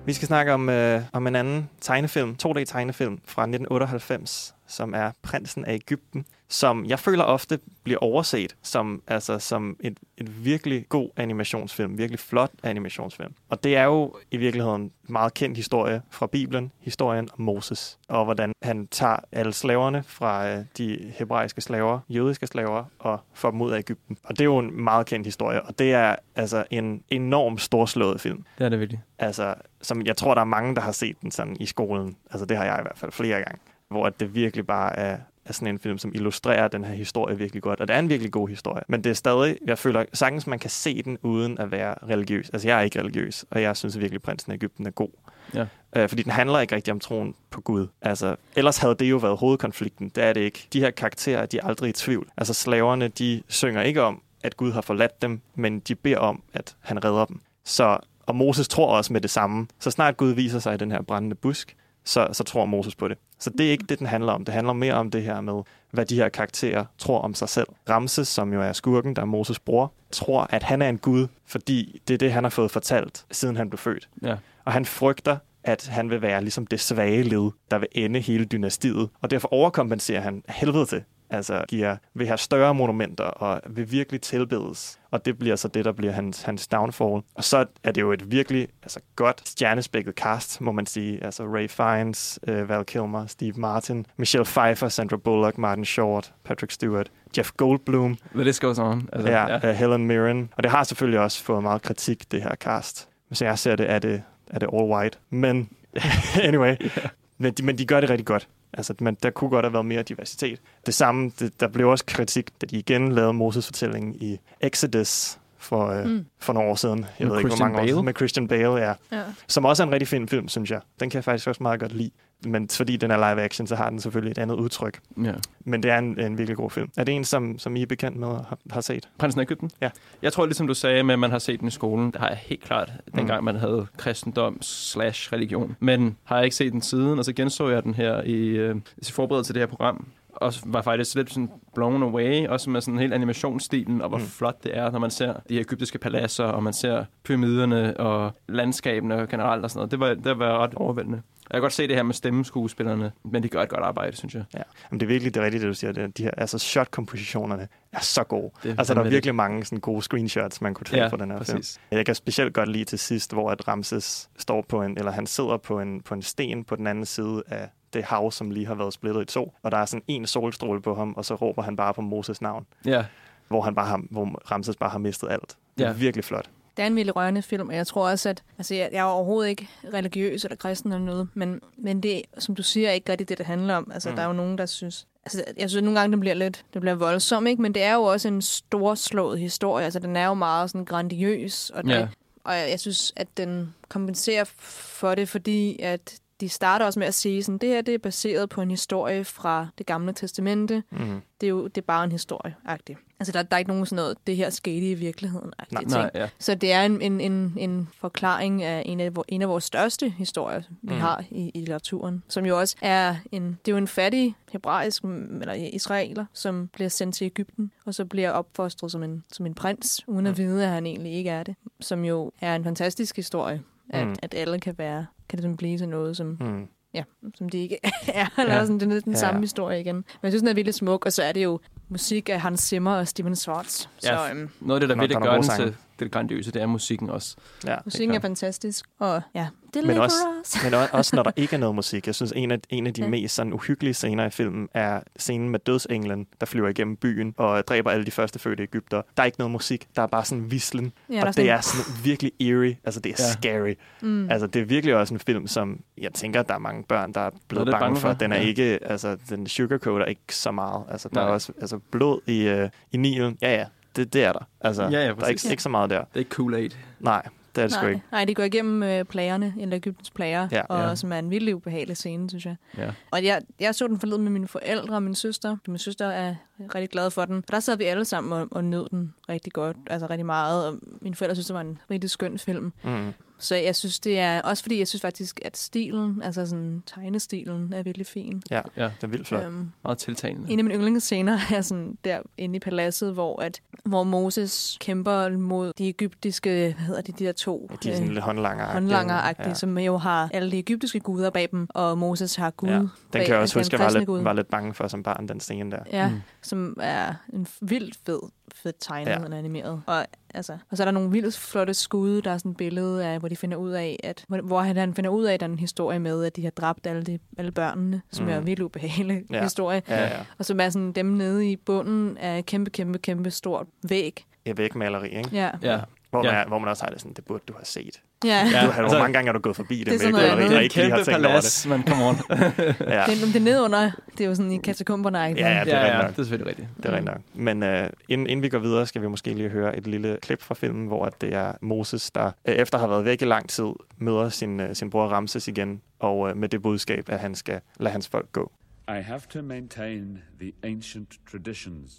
Vi skal snakke om, øh, om en anden tegnefilm, 2D-tegnefilm fra 1998, som er Prinsen af Ægypten, som jeg føler ofte bliver overset som, altså, som et, et virkelig god animationsfilm, virkelig flot animationsfilm. Og det er jo i virkeligheden en meget kendt historie fra Bibelen, historien om Moses, og hvordan han tager alle slaverne fra øh, de hebraiske slaver, jødiske slaver, og får dem ud af Ægypten. Og det er jo en meget kendt historie, og det er altså en enorm storslået film. Det er det virkelig. Altså, som jeg tror, der er mange, der har set den sådan i skolen. Altså, det har jeg i hvert fald flere gange. Hvor at det virkelig bare er, er sådan en film, som illustrerer den her historie virkelig godt. Og det er en virkelig god historie. Men det er stadig, jeg føler sagtens, man kan se den uden at være religiøs. Altså, jeg er ikke religiøs, og jeg synes virkelig, Prinsen af Ægypten er god. Ja. Øh, fordi den handler ikke rigtig om troen på Gud. Altså, ellers havde det jo været hovedkonflikten. Det er det ikke. De her karakterer, de er aldrig i tvivl. Altså, slaverne, de synger ikke om, at Gud har forladt dem, men de beder om, at han redder dem. Så, og Moses tror også med det samme. Så snart Gud viser sig i den her brændende busk, så, så tror Moses på det. Så det er ikke det, den handler om. Det handler mere om det her med, hvad de her karakterer tror om sig selv. Ramses, som jo er skurken, der er Moses bror, tror, at han er en gud, fordi det er det, han har fået fortalt, siden han blev født. Ja. Og han frygter, at han vil være ligesom det svage led, der vil ende hele dynastiet. Og derfor overkompenserer han helvede til. Altså giver, vil have større monumenter og vil virkelig tilbedes. Og det bliver så det, der bliver hans, hans downfall. Og så er det jo et virkelig altså, godt stjernespækket cast, må man sige. Altså Ray Fiennes, uh, Val Kilmer, Steve Martin, Michelle Pfeiffer, Sandra Bullock, Martin Short, Patrick Stewart, Jeff Goldblum. The list goes on. Altså, ja, ja. Uh, Helen Mirren. Og det har selvfølgelig også fået meget kritik, det her cast. Hvis jeg ser det, er det, er det all white. Men anyway, yeah. Men, de, men de gør det rigtig godt. Altså, man, der kunne godt have været mere diversitet. Det samme, det, der blev også kritik, da de igen lavede Moses fortællingen i Exodus for, øh, mm. for nogle år siden. Jeg med ved ikke, Christian hvor mange Bale? år Med Christian Bale, ja. Ja. Som også er en rigtig fin film, synes jeg. Den kan jeg faktisk også meget godt lide. Men fordi den er live action, så har den selvfølgelig et andet udtryk. Ja. Men det er en, en virkelig god film. Er det en, som, som I er bekendt med og har, har set? Prinsen af Ægypten? Ja. Jeg tror, ligesom du sagde, med, at man har set den i skolen, det har jeg helt klart, Mm. dengang man havde kristendom slash religion. Men har jeg ikke set den siden, og så genså jeg den her i, øh, i forberedelse til det her program. Og var faktisk lidt sådan blown away, også med sådan helt animationsstilen, og hvor Mm. flot det er, når man ser de egyptiske paladser, og man ser pyramiderne og landskabene generelt og sådan noget. Det var, det var ret overvældende. Jeg kan godt se det her med stemmeskuespillerne, men de gør et godt arbejde, synes jeg. Ja, men det er virkelig det rigtigt, det du siger. Det, de her, altså shot-kompositionerne er så gode. Det altså, der er virkelig mange sådan, gode screenshots, man kunne tage Ja, fra den her præcis. film. Jeg kan specielt godt lide til sidst, hvor at Ramses står på en, eller han sidder på en, på en sten på den anden side af det hav, som lige har været splittet i to. Og der er sådan en solstråle på ham, og så råber han bare på Moses navn. Ja. Hvor, han bare har, hvor Ramses bare har mistet alt. Det er Ja. virkelig flot. Det er en virkelig rørende film, og jeg tror også, at altså, jeg, jeg er overhovedet ikke religiøs eller kristen eller noget, men, men det, som du siger, er ikke rigtig det, det handler om. Altså, Mm. der er jo nogen, der synes... Altså, jeg synes, at nogle gange, det bliver lidt det bliver voldsomt, ikke? men det er jo også en storslået historie. Altså, den er jo meget sådan grandiøs, og, Ja. det, og jeg, jeg synes, at den kompenserer for det, fordi at de starter også med at sige, sådan, det her det er baseret på en historie fra det gamle testamente. Mm. Det er jo det er bare en historie -agtig. Altså, der, der er ikke nogen sådan noget, det her skete i virkeligheden. Nej, ting. nej, ja. Så det er en, en, en, en forklaring af en af, en af vores største historier, vi Mm. mm. har i, i litteraturen, som jo også er en, det er jo en fattig hebraisk, eller israeler, som bliver sendt til Ægypten, og så bliver opfostret som en, som en prins, uden at vide, at han egentlig ikke er det. Som jo er en fantastisk historie, at, Mm. at alle kan være, kan ligesom blive til noget, som, Mm. ja, som de ikke er. Eller Ja. sådan, det er lidt den Ja, samme historie igen. Men jeg synes, den er virkelig smuk, og så er det jo musik af Hans Zimmer og Steven Schwartz. Ja, Så øhm, noget af det, der virkelig der gør den til. Det grandiøse, det er musikken også. Ja, musikken er fantastisk. Og ja, Men Deliver også, Us. men også- når der ikke er noget musik. Jeg synes, en af, en af de Ja. mest sådan, uhyggelige scener i filmen er scenen med dødsenglen, der flyver igennem byen og dræber alle de første fødte Ægypter. Der er ikke noget musik. Der er bare sådan vislen. Ja, og er det sådan- er sådan virkelig eerie. Altså, det er Ja. scary. Mm. Altså, det er virkelig også en film, som jeg tænker, der er mange børn, der er blevet lidt bange, bange for. for, Den er ja. ikke, altså, den sugarcoater ikke så meget. Altså, der Nej. er også altså, blod i, øh, i Nilen. Ja, ja, det, det er der. Altså, Ja, ja, der er ikke, ikke så meget der. Det er ikke Kool-Aid. Nej, det er det sgu Nej, ikke. nej, det går igennem øh, plagerne, eller Ægyptens plager, Ja, og ja. som er en virkelig ubehagelig scene, synes jeg. Ja. Og jeg, jeg så den forleden med mine forældre og min søster. Min søster er rigtig glad for den. Og der sad vi alle sammen og, og nød den rigtig godt, altså rigtig meget. Og mine forældre synes, det var en rigtig skøn film. Mm. Så jeg synes, det er også fordi, jeg synes faktisk, at stilen, altså sådan tegnestilen, er virkelig fin. Ja, Ja. det er vildt flot. Øhm, Meget tiltalende. en af mine yndlingsscener er sådan der inde i paladset, hvor, at, hvor Moses kæmper mod de egyptiske, hvad hedder de, de der to? De er sådan øh, lidt håndlanger håndlanger Ja. som jo har alle de egyptiske guder bag dem, og Moses har Gud Ja. Den bag, kan jeg også den huske, jeg var lidt, Gud. var lidt bange for som barn, den scene der. Ja, Mm. som er en vildt fed, fedt tegnet Ja. ja. og animeret. Og, altså, og så er der nogle vildt flotte skud. Der er sådan et billede af, hvor de finder ud af, at, hvor, han, han finder ud af, at der er en historie med, at de har dræbt alle, de, alle børnene, som Mm. er en virkelig ubehagelig Ja. historie. Ja, ja. Og som er sådan dem nede i bunden af kæmpe, kæmpe, kæmpe stort væg. Ja, vægmaleri, ikke? Ja. Ja. Hvor, man, Ja. er, hvor man også har det sådan, det burde du have set. Ja. Ja, du har, altså- hvor mange gange har du gået forbi det, Det er sådan vægmaleri, noget og andet. ikke lige har Kæmpe tænkt over palads, det? men come on. Ja. Det, er, det er nedunder. Det er jo sådan i katakomberne. Ja, ja, det er ja, rigtigt ja, nok. det er selvfølgelig rigtigt. Det er rigtigt nok. Men øh, inden, inden vi går videre, skal vi måske lige høre et lille klip fra filmen, hvor at det er Moses, der øh, efter at have været væk i lang tid, møder sin, øh, sin bror Ramses igen, og øh, med det budskab, at han skal lade hans folk gå. I have to maintain the ancient traditions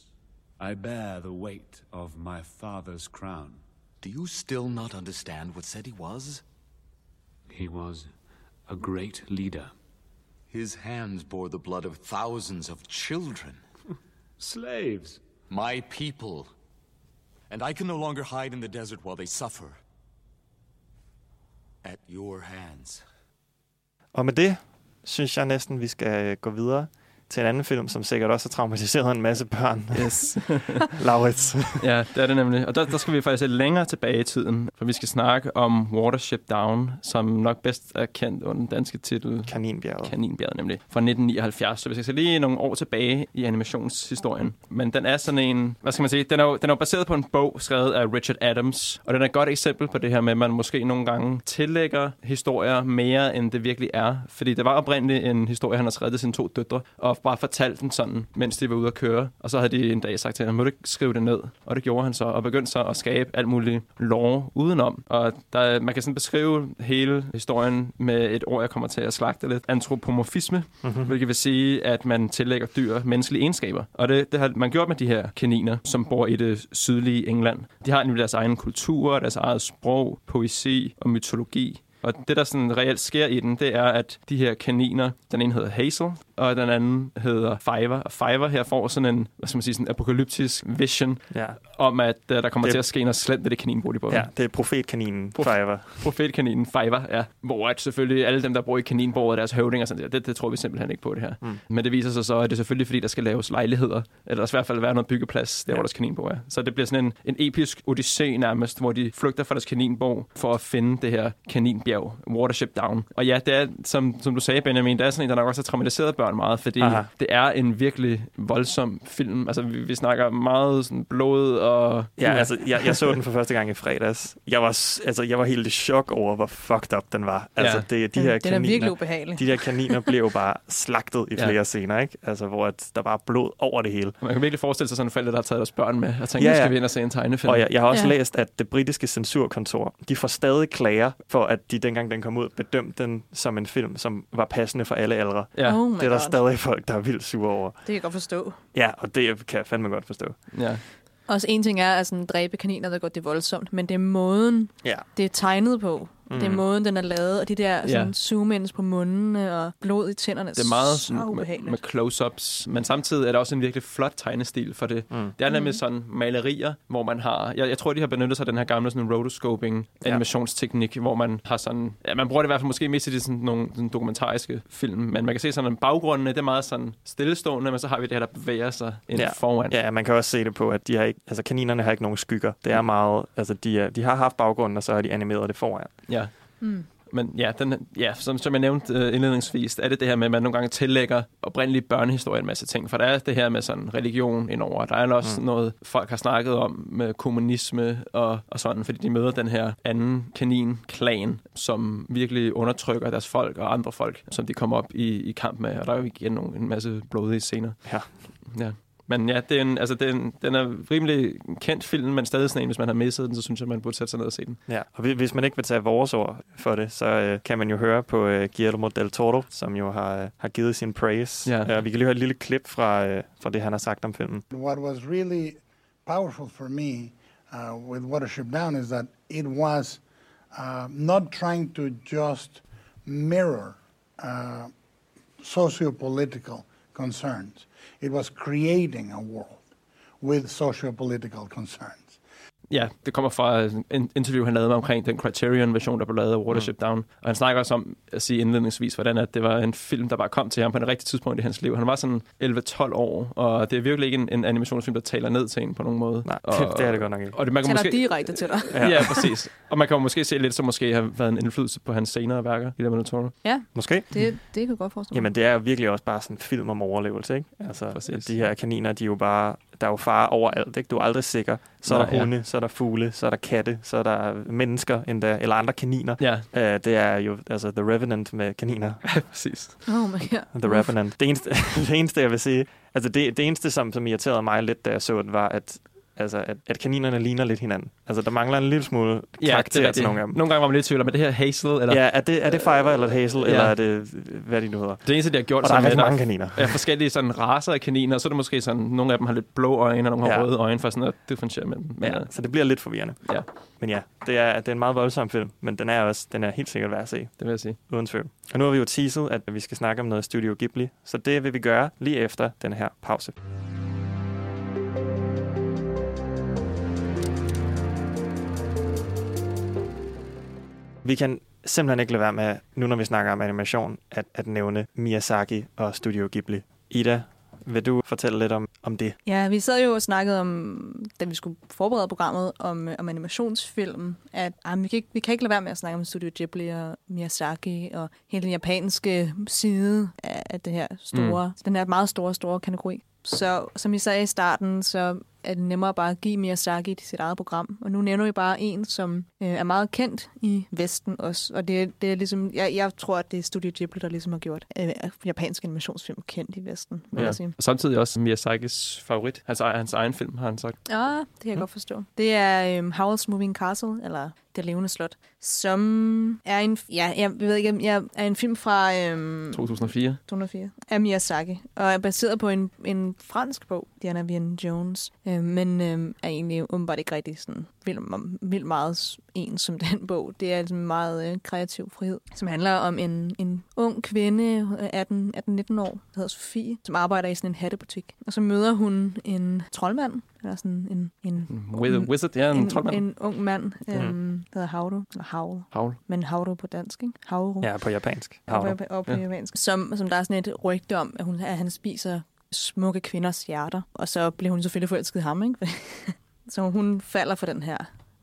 I bear the weight of my father's crown. Do you still not understand what said he was? He was a great leader. His hands bore the blood of thousands of children. Slaves. My people. And I can no longer hide in the desert while they suffer. At your hands. Og med det synes jeg næsten, vi skal øh, gå videre til en anden film, som sikkert også har traumatiseret en masse børn. Yes. Laurits. ja, det er det nemlig. Og der, der skal vi faktisk lidt længere tilbage i tiden, for vi skal snakke om Watership Down, som nok bedst er kendt under den danske titel Kaninbjerget. Kaninbjerget, nemlig. Fra 1979. Så vi skal se lige nogle år tilbage i animationshistorien. Men den er sådan en, hvad skal man sige, den er, jo, den er jo baseret på en bog skrevet af Richard Adams, og den er et godt eksempel på det her med, at man måske nogle gange tillægger historier mere, end det virkelig er. Fordi det var oprindeligt en historie, han har skrevet til sine to døtre, og bare fortalt den sådan, mens de var ude at køre. Og så havde de en dag sagt til ham, må du ikke skrive det ned? Og det gjorde han så, og begyndte så at skabe alt muligt lore udenom. Og der, man kan sådan beskrive hele historien med et ord, jeg kommer til at slagte lidt. Antropomorfisme, Mhm. mm-hmm. hvilket vil sige, at man tillægger dyr menneskelige egenskaber. Og det, det har man gjort med de her kaniner, som bor i det sydlige England. De har nemlig deres egen kultur, deres eget sprog, poesi og mytologi. Og det, der sådan reelt sker i den, det er, at de her kaniner, den ene hedder Hazel, og den anden hedder Fiver. Og Fiver her får sådan en, hvad skal man sige, sådan en apokalyptisk vision Ja. om, at uh, der kommer Det- til at ske noget slemt ved det kaninbrud i bunden. Ja, det er profetkaninen Prof-. Profetkaninen Fiver, ja. Hvor at selvfølgelig alle dem, der bor i kaninbordet, deres høvdinger og sådan der, det, det tror vi simpelthen ikke på det her. Mm. Men det viser sig så, at det er selvfølgelig, fordi der skal laves lejligheder, eller der skal i hvert fald være noget byggeplads, der ja. hvor deres kaninborg er. Så det bliver sådan en, en episk odyssé nærmest, hvor de flygter fra deres kaninborg for at finde det her kaninbjerg, Watership Down. Og ja, det er, som, som du sagde, Benjamin, det er sådan en, der nok også har traumatiseret børn meget, fordi Aha. det er en virkelig voldsom film. Altså, vi, vi snakker meget sådan blod og... Ja, altså, jeg, jeg så den for første gang i fredags. Jeg var, altså, jeg var helt i chok over, hvor fucked up den var. Altså, det, de Den- her den er kaniner, virkelig ubehagelig. De der kaniner blev jo bare slagtet i Ja. flere scener, ikke? Altså, hvor at der var blod over det hele. Man kan virkelig forestille sig sådan en forælder, der har taget deres børn med og tænkt, ja, ja. nu skal vi ind og se en tegnefilm. Og jeg, jeg har også Ja. ja. læst, at det britiske censurkontor, de får stadig klager for, at de dengang den kom ud, bedømte den som en film, som var passende for alle aldre. Ja. Oh det er der God. stadig folk, der er vildt sure over. Det kan jeg godt forstå. Ja, og det kan jeg fandme godt forstå. Ja. Også en ting er at sådan, dræbe kaniner, der går det voldsomt, men det er måden, Ja. det er tegnet på. Mm. Det er Mhm. måden, den er lavet, og de der Ja. sådan, zoom-ins på mundene og blod i tænderne. Det er meget så sådan, med, ubehageligt. med close-ups, men samtidig er der også en virkelig flot tegnestil for det. Mm. Det er nemlig Mhm. sådan malerier, hvor man har... Jeg, jeg tror, de har benyttet sig af den her gamle sådan rotoscoping Ja. animationsteknik, hvor man har sådan... Ja, man bruger det i hvert fald måske mest i de sådan, nogle sådan dokumentariske film, men man kan se sådan, at baggrundene, det er meget sådan stillestående, men så har vi det her, der bevæger sig ind ja. foran. Ja, man kan også se det på, at de har ikke, altså kaninerne har ikke nogen skygger. Det er meget, altså de, er, de har haft baggrunden, og så har de animeret det foran. Ja. Mm. Men ja, den, ja som, som jeg nævnte uh, indledningsvis, er det det her med, at man nogle gange tillægger oprindelige børnehistorier en masse ting. For der er det her med sådan religion indover. Der er også mm. noget, folk har snakket om med kommunisme og, og sådan, fordi de møder den her anden kanin-klan, som virkelig undertrykker deres folk og andre folk, som de kommer op i, i kamp med. Og der er jo igen nogle, en masse blodige scener. Ja. Ja. Men ja, det er en, altså, det er en, den er rimelig kendt film, men stadig sådan en, hvis man har misset den, så synes jeg, man burde sætte sig ned og se den. Ja, og hvis- man ikke vil tage vores ord for det, så øh, kan man jo høre på øh, Guillermo del Toro, som jo har, øh, har givet sin praise. Ja. Øh, vi kan lige høre et lille klip fra, øh, fra det, han har sagt om filmen. What was really powerful for me uh, with Watership Down is that it was uh, not trying to just mirror uh, socio-political concerns. It was creating a world with socio-political concerns. Ja, det kommer fra en interview, han lavede med omkring den Criterion-version, der blev lavet af Watership mm. Down. Og han snakker også om at sige indledningsvis, hvordan at det var en film, der bare kom til ham på det rigtige tidspunkt i hans liv. Han var sådan 11-12 år, og det er virkelig ikke en, en animationsfilm, der taler ned til en på nogen måde. Nej, og, det er det godt nok ikke. Og det, man kan Taler måske, direkte til dig. Ja. ja, præcis. Og man kan jo måske se lidt, som måske har været en indflydelse på hans senere værker, i der Toro. Ja, Måske? det, det kan jeg godt forestille mig. Jamen, det er virkelig også bare sådan en film om overlevelse, ikke? Altså, Præcis. de her kaniner, de er jo bare, der er jo fare overalt, ikke? Du er aldrig sikker. Så er Nej, der ja. hunde, så er der fugle, så er der katte, så er der mennesker endda, eller andre kaniner. Ja. Uh, det er jo altså The Revenant med kaniner. præcis. Oh my god. The Revenant. Det eneste, det eneste, jeg vil sige, altså det, det eneste, som, som irriterede mig lidt, da jeg så den, var, at Altså, at, at kaninerne ligner lidt hinanden. Altså, der mangler en lille smule karakter er til nogle af dem. Nogle gange var man lidt i tvivl om, er det her Hazel? Eller? Ja, er det, er det Fiverr eller Hazel, Ja. eller er det, hvad de nu hedder? Det eneste, de har gjort, Og der er rigtig mange kaniner. Er forskellige sådan, raser af kaniner, og så er det måske sådan, nogle af dem har lidt blå øjne, og nogle har Ja. røde øjne, for sådan at differentiere mellem. Men, Ja, så det bliver lidt forvirrende. Ja. Men ja, det er, det er en meget voldsom film, men den er også den er helt sikkert værd at se. Det vil jeg sige. Uden tvivl. Og nu har vi jo teaset, at vi skal snakke om noget Studio Ghibli, så det vil vi gøre lige efter den her pause. Vi kan simpelthen ikke lade være med, nu når vi snakker om animation, at, at nævne Miyazaki og Studio Ghibli. Ida, vil du fortælle lidt om, om det? Ja, vi sad jo og snakkede om, da vi skulle forberede programmet om, om animationsfilm, at ah, vi, kan ikke, vi kan ikke lade være med at snakke om Studio Ghibli og Miyazaki og hele den japanske side af, af det her store, mm. den her meget store, store kategori. Så som vi sagde i starten, så er det nemmere bare at give Miyazaki sit eget program. Og nu nævner vi bare en, som øh, er meget kendt i Vesten også. Og det, det er ligesom, jeg, jeg tror, at det er Studio Ghibli, der ligesom har gjort øh, japansk animationsfilm kendt i Vesten, vil Ja. jeg sige. Og samtidig også Miyazakis favorit. Hans, egen- hans egen film, har han sagt. Ja, det kan jeg godt forstå. Det er um, Howl's Moving Castle, eller Det levende slot, som er en, ja, jeg ved ikke, jeg er en film fra um, 2004. 2004 af Miyazaki, og er baseret på en, en fransk bog, Diana Vian Jones, øh, men øh, er egentlig åbenbart ikke rigtig sådan vildt, vildt meget en som den bog. Det er altså meget øh, kreativ frihed, som handler om en, en ung kvinde, øh, 18 18-19 år, der hedder Sofie, som arbejder i sådan en hattebutik. Og så møder hun en troldmand, eller sådan en... en With, wizard, ja, en, en, troldmand. en ung mand, øhm, der hedder Hauro, eller Haul. Haul. Men Hauro på dansk, ikke? Hauro. Ja, på japansk. Og Hauro. på, og på Ja. ja. japansk. Som, som der er sådan et rygte om, at, hun, at han spiser smukke kvinders hjerter. Og så bliver hun selvfølgelig forelsket ham, ikke? så hun falder for den her,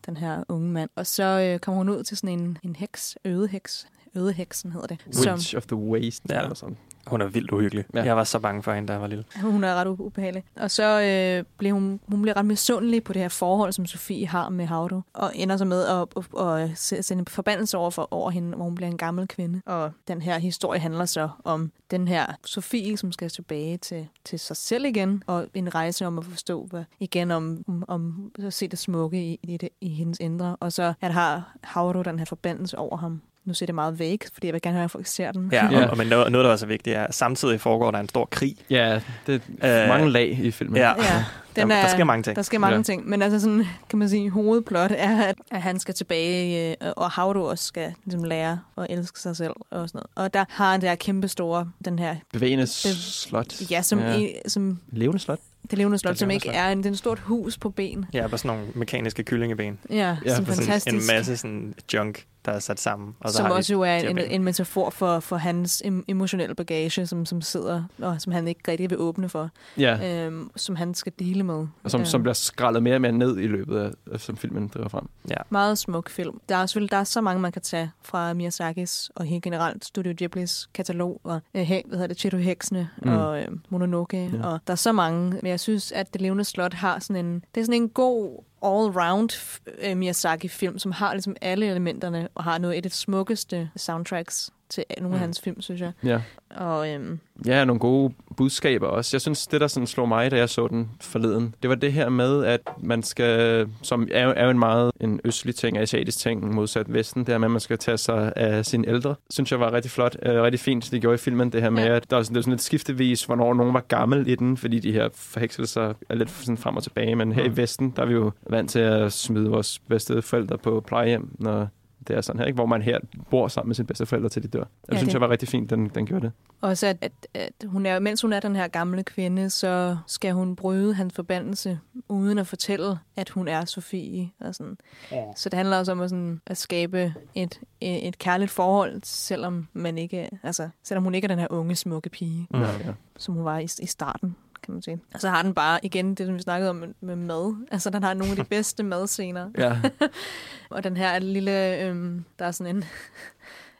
den her unge mand. Og så øh, kommer hun ud til sådan en, en heks, ødeheks. Ødeheksen hedder det. Witch of the Waste. Ja. Eller sådan. Hun er vildt uhyggelig. Ja. Jeg var så bange for hende, da jeg var lille. Hun er ret ubehagelig. Og så øh, bliver hun, hun bliver ret misundelig på det her forhold, som Sofie har med Havdo, og ender så med at, at, at se- sende en forbandelse over, for, over hende, hvor hun bliver en gammel kvinde. Og den her historie handler så om den her Sofie, som skal tilbage til, til sig selv igen, og en rejse om at forstå hvad, igen om, om, om at se det smukke i, i, det, i hendes indre. Og så at har Havdo den her forbandelse over ham. Nu ser det meget væk, fordi jeg vil gerne have, at folk ser den. Ja, og, og men noget, noget, der også er vigtigt, er, at samtidig foregår der en stor krig. Ja, det er mange lag i filmen. Ja, Ja, den der, er, der sker mange ting. Der sker mange ja. ja. ting. Men altså sådan, kan man sige, hovedplot er, at, at han skal tilbage, øh, og Havdo også skal ligesom, lære at elske sig selv og sådan noget. Og der har han det her kæmpe store, den her... Bevægende Bev- slot. Ja, som, Ja. ja. som Levende slot. det levende slot, Det som ikke slot. er en, det er en stort hus på ben. Ja, bare sådan nogle mekaniske kyllingeben. Ja, Ja, som fantastisk. En masse sådan junk, der er sat sammen. Og så som har også jo er en, en metafor for, for hans em- emotionelle bagage, som, som sidder, og som han ikke rigtig vil åbne for. Ja. Øhm, som han skal dele med. Og som, Øhm. som bliver skrællet mere og mere ned i løbet af, som filmen driver frem. Ja. Meget smuk film. Der er selvfølgelig der er så mange, man kan tage fra Miyazakis og helt generelt Studio Ghiblis katalog, og øh, hvad hedder det, Chiro-heksene Mm. mm. og øh, Mononoke, ja. og der er så mange. Men jeg synes, at Det levende slot har sådan en, det er sådan en god all-round øh, Miyazaki-film, som har ligesom alle elementerne, og har noget af det smukkeste soundtracks til nogle af Mm. hans film, synes jeg. Ja. Og øhm, Ja, nogle gode budskaber også. Jeg synes, det der sådan slog mig, da jeg så den forleden, det var det her med, at man skal, som er, er jo en meget en østlig ting, asiatisk ting, modsat Vesten, det her med, at man skal tage sig af sine ældre, synes jeg var rigtig flot, øh, rigtig fint, det gjorde i filmen, det her med, at der er sådan, det er sådan lidt skiftevis, hvornår nogen var gammel i den, fordi de her forhekselser er lidt sådan frem og tilbage, men her i Mm. Vesten, der er vi jo vant til at smide vores bedste forældre på plejehjem, når det er sådan her, ikke? hvor man her bor sammen med sine bedste forældre til de dør. Det Ja, synes det- jeg var rigtig fint, den, den gjorde det. Også at, at, at hun er, mens hun er den her gamle kvinde, så skal hun bryde hans forbandelse, uden at fortælle, at hun er Sofie. Og sådan. Ja. Så det handler også om at, sådan, at skabe et, et, et kærligt forhold, selvom, man ikke, altså, selvom hun ikke er den her unge, smukke pige, Ja, ja. som hun var i, i starten kan man sige. Og så har den bare, igen, det som vi snakkede om med, mad. Altså, den har nogle af de bedste madscener. Ja. og den her lille, øhm, der er sådan en,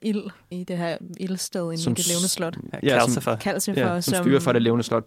ild i det her ildsted inde Som i det levende slot. Ja, Calcifer. som, Calcifer, ja, som styrer for det levende slot.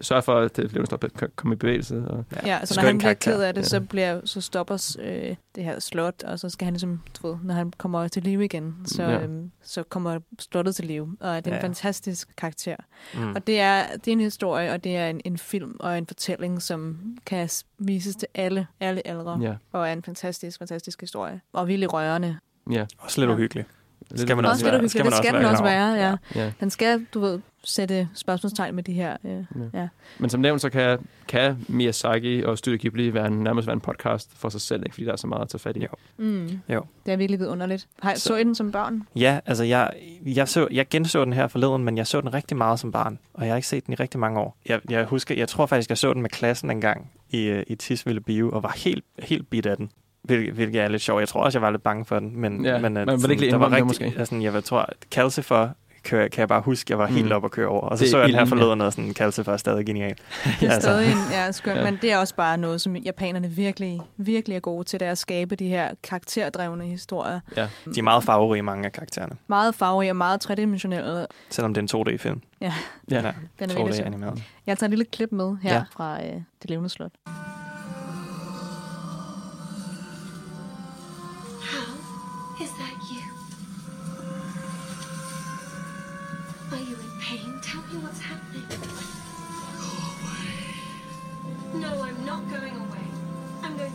Sørger for, at det levende slot kan komme i bevægelse. Og, Ja, så når han bliver ked af det, så, bliver, så stopper øh, det her slot, og så skal han ligesom, du ved, når han kommer til live igen, så, Ja. ja. øhm, så kommer slottet til live. Og det er en Ja. ja. fantastisk karakter. Mm. Og det er, det er en historie, og det er en, en film og en fortælling, som kan vises til alle, alle aldre. Ja. Og er en fantastisk, fantastisk historie. Og virkelig rørende. Ja. Også lidt Ja. uhyggelig. Lidt Skal man også også være, uhyggeligt. Det skal den klar også være, ja. Ja. Den skal, du ved, sætte spørgsmålstegn med de her. Øh, ja. ja. Men som nævnt, så kan, kan Miyazaki og Studio Ghibli være en, nærmest være en podcast for sig selv, ikke? fordi der er så meget at tage fat i. Jo. Mm. Jo. Det er virkelig vidunderligt. Har, så. så I den som børn? Ja, altså jeg, jeg, så, jeg genså den her forleden, men jeg så den rigtig meget som barn, og jeg har ikke set den i rigtig mange år. Jeg, jeg husker, jeg tror faktisk, jeg så den med klassen en gang i, øh, i Tisvilde Bio, og var helt, helt bit af den. Hvil- Hvilket er lidt sjovt. Jeg tror også, jeg var lidt bange for den. Men, Ja, men, vil sådan, ikke der var rigtig, måske. Altså, jeg tror, Calcifer kan, kan jeg bare huske, jeg var helt Mm. op at køre over. Og så Det så jeg den her ja. forleden, og sådan, Calcifer er stadig genial. Det er altså. stadig en, ja, skønt, Ja. ja. men det er også bare noget, som japanerne virkelig, virkelig er gode til, det er at skabe de her karakterdrevne historier. Ja. De er meget farverige, mange af karaktererne. Meget farverige og meget tredimensionelle. Selvom det er en 2D-film. Ja, Ja, den er virkelig 2D sjov. animeret. Jeg tager et lille klip med her Ja. ja. fra øh, Det levende slot.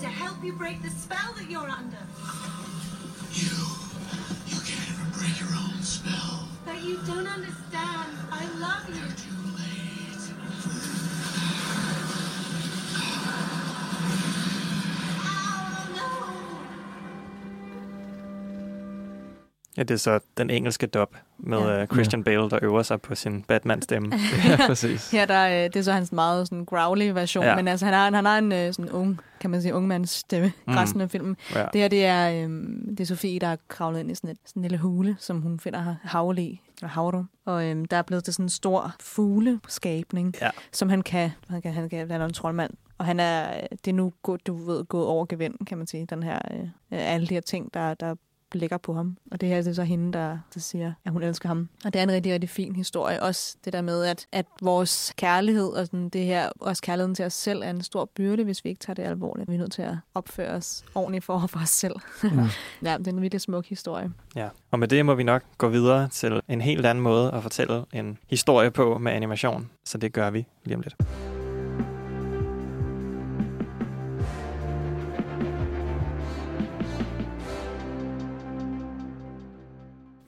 To help you break the spell that you're under. You. You can't even break your own spell. But you don't understand. I love you. Too late. Ja, det er så den engelske dub med Ja. ja. Christian Bale, der øver sig på sin Batman-stemme. Ja, der, er, øh, det er så hans meget sådan growly version, Ja. ja. men altså, han har, han har en øh, sådan ung, kan man sige, ungmands stemme Mm. resten af filmen. Ja. Det her, det er, øh, det er Sofie, der har kravlet ind i sådan, et, sådan en lille hule, som hun finder havl i, eller havrum. Og øh, der er blevet til sådan en stor fugleskabning, ja. som han kan, han kan, han kan, han er en troldmand. Og han er, det er nu du ved, gået over gevind, kan man sige, den her, øh, alle de her ting, der, der ligger på ham. Og det her det er så hende, der, der siger, at hun elsker ham. Og det er en rigtig, rigtig fin historie. Også det der med, at, at vores kærlighed og sådan det her, også kærligheden til os selv, er en stor byrde, hvis vi ikke tager det alvorligt. Vi er nødt til at opføre os ordentligt for, for os selv. Mm. ja, det er en virkelig smuk historie. Ja, og med det må vi nok gå videre til en helt anden måde at fortælle en historie på med animation. Så det gør vi lige om lidt.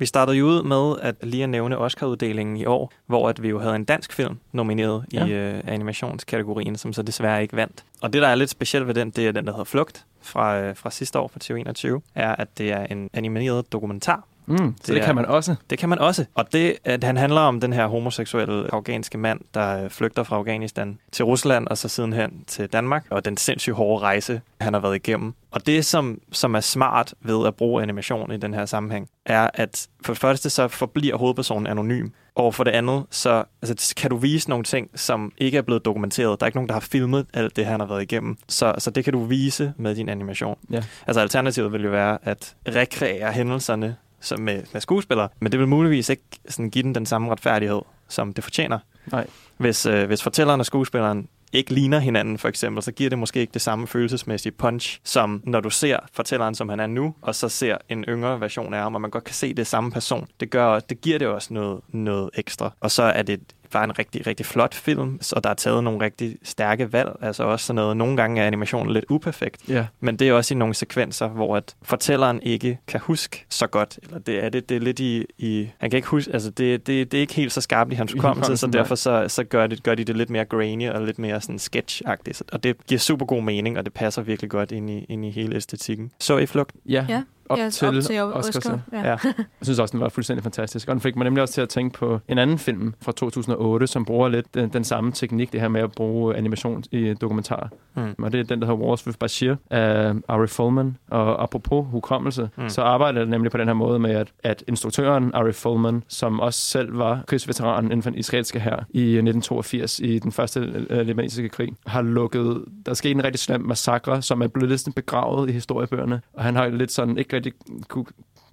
Vi startede jo ud med at lige at nævne Oscar-uddelingen i år, hvor at vi jo havde en dansk film nomineret Ja. i øh, animationskategorien, som så desværre ikke vandt. Og det, der er lidt specielt ved den, det er den, der hedder Flugt fra, øh, fra sidste år, fra 2021, er, at det er en animeret dokumentar. Mm, så det kan man også. Det kan man også. Og det, at han handler om den her homoseksuelle afghanske mand, der øh, flygter fra Afghanistan til Rusland og så sidenhen til Danmark, og den sindssygt hårde rejse, han har været igennem. Og det, som, som er smart ved at bruge animation i den her sammenhæng, er, at for det første så forbliver hovedpersonen anonym, og for det andet, så altså, kan du vise nogle ting, som ikke er blevet dokumenteret. Der er ikke nogen, der har filmet alt det, han har været igennem. Så, så det kan du vise med din animation. Ja. Altså alternativet vil jo være at rekreere hændelserne som med, med skuespillere, men det vil muligvis ikke sådan, give den den samme retfærdighed, som det fortjener. Nej. Hvis, øh, hvis fortælleren og skuespilleren ikke ligner hinanden, for eksempel, så giver det måske ikke det samme følelsesmæssige punch, som når du ser fortælleren, som han er nu, og så ser en yngre version af ham, og man godt kan se det samme person. Det, gør, det giver det også noget, noget ekstra. Og så er det bare en rigtig, rigtig flot film, og der er taget nogle rigtig stærke valg. Altså også sådan noget, nogle gange er animationen lidt uperfekt, Ja. men det er også i nogle sekvenser, hvor at fortælleren ikke kan huske så godt, eller det er det, det er lidt i, i han kan ikke huske, altså det, det, det er ikke helt så skarpt i hans hukommelse, så derfor så, så gør, det, gør de det lidt mere grainy og lidt mere sådan sketch-agtigt, og det giver super god mening, og det passer virkelig godt ind i, ind i hele æstetikken. Så i flugt? Ja, Ja, op, ja, til op til Oscar. Oscar, ja. Ja. Jeg synes også, den var fuldstændig fantastisk. Og den fik mig nemlig også til at tænke på en anden film fra 2008, som bruger lidt den, den samme teknik, det her med at bruge animation i dokumentarer. Mm. Og det er den, der hedder Wars with Bashir af Ari Folman. Og apropos hukommelse, Mm. så arbejder det nemlig på den her måde med, at, at instruktøren Ari Folman, som også selv var krigsveteran inden for den israelske her i 1982 i den første øh, libanesiske krig, har lukket, der skete en rigtig slem massakre, som er blevet lidt sådan begravet i historiebøgerne. Og han har lidt sådan ikke rigtig kunne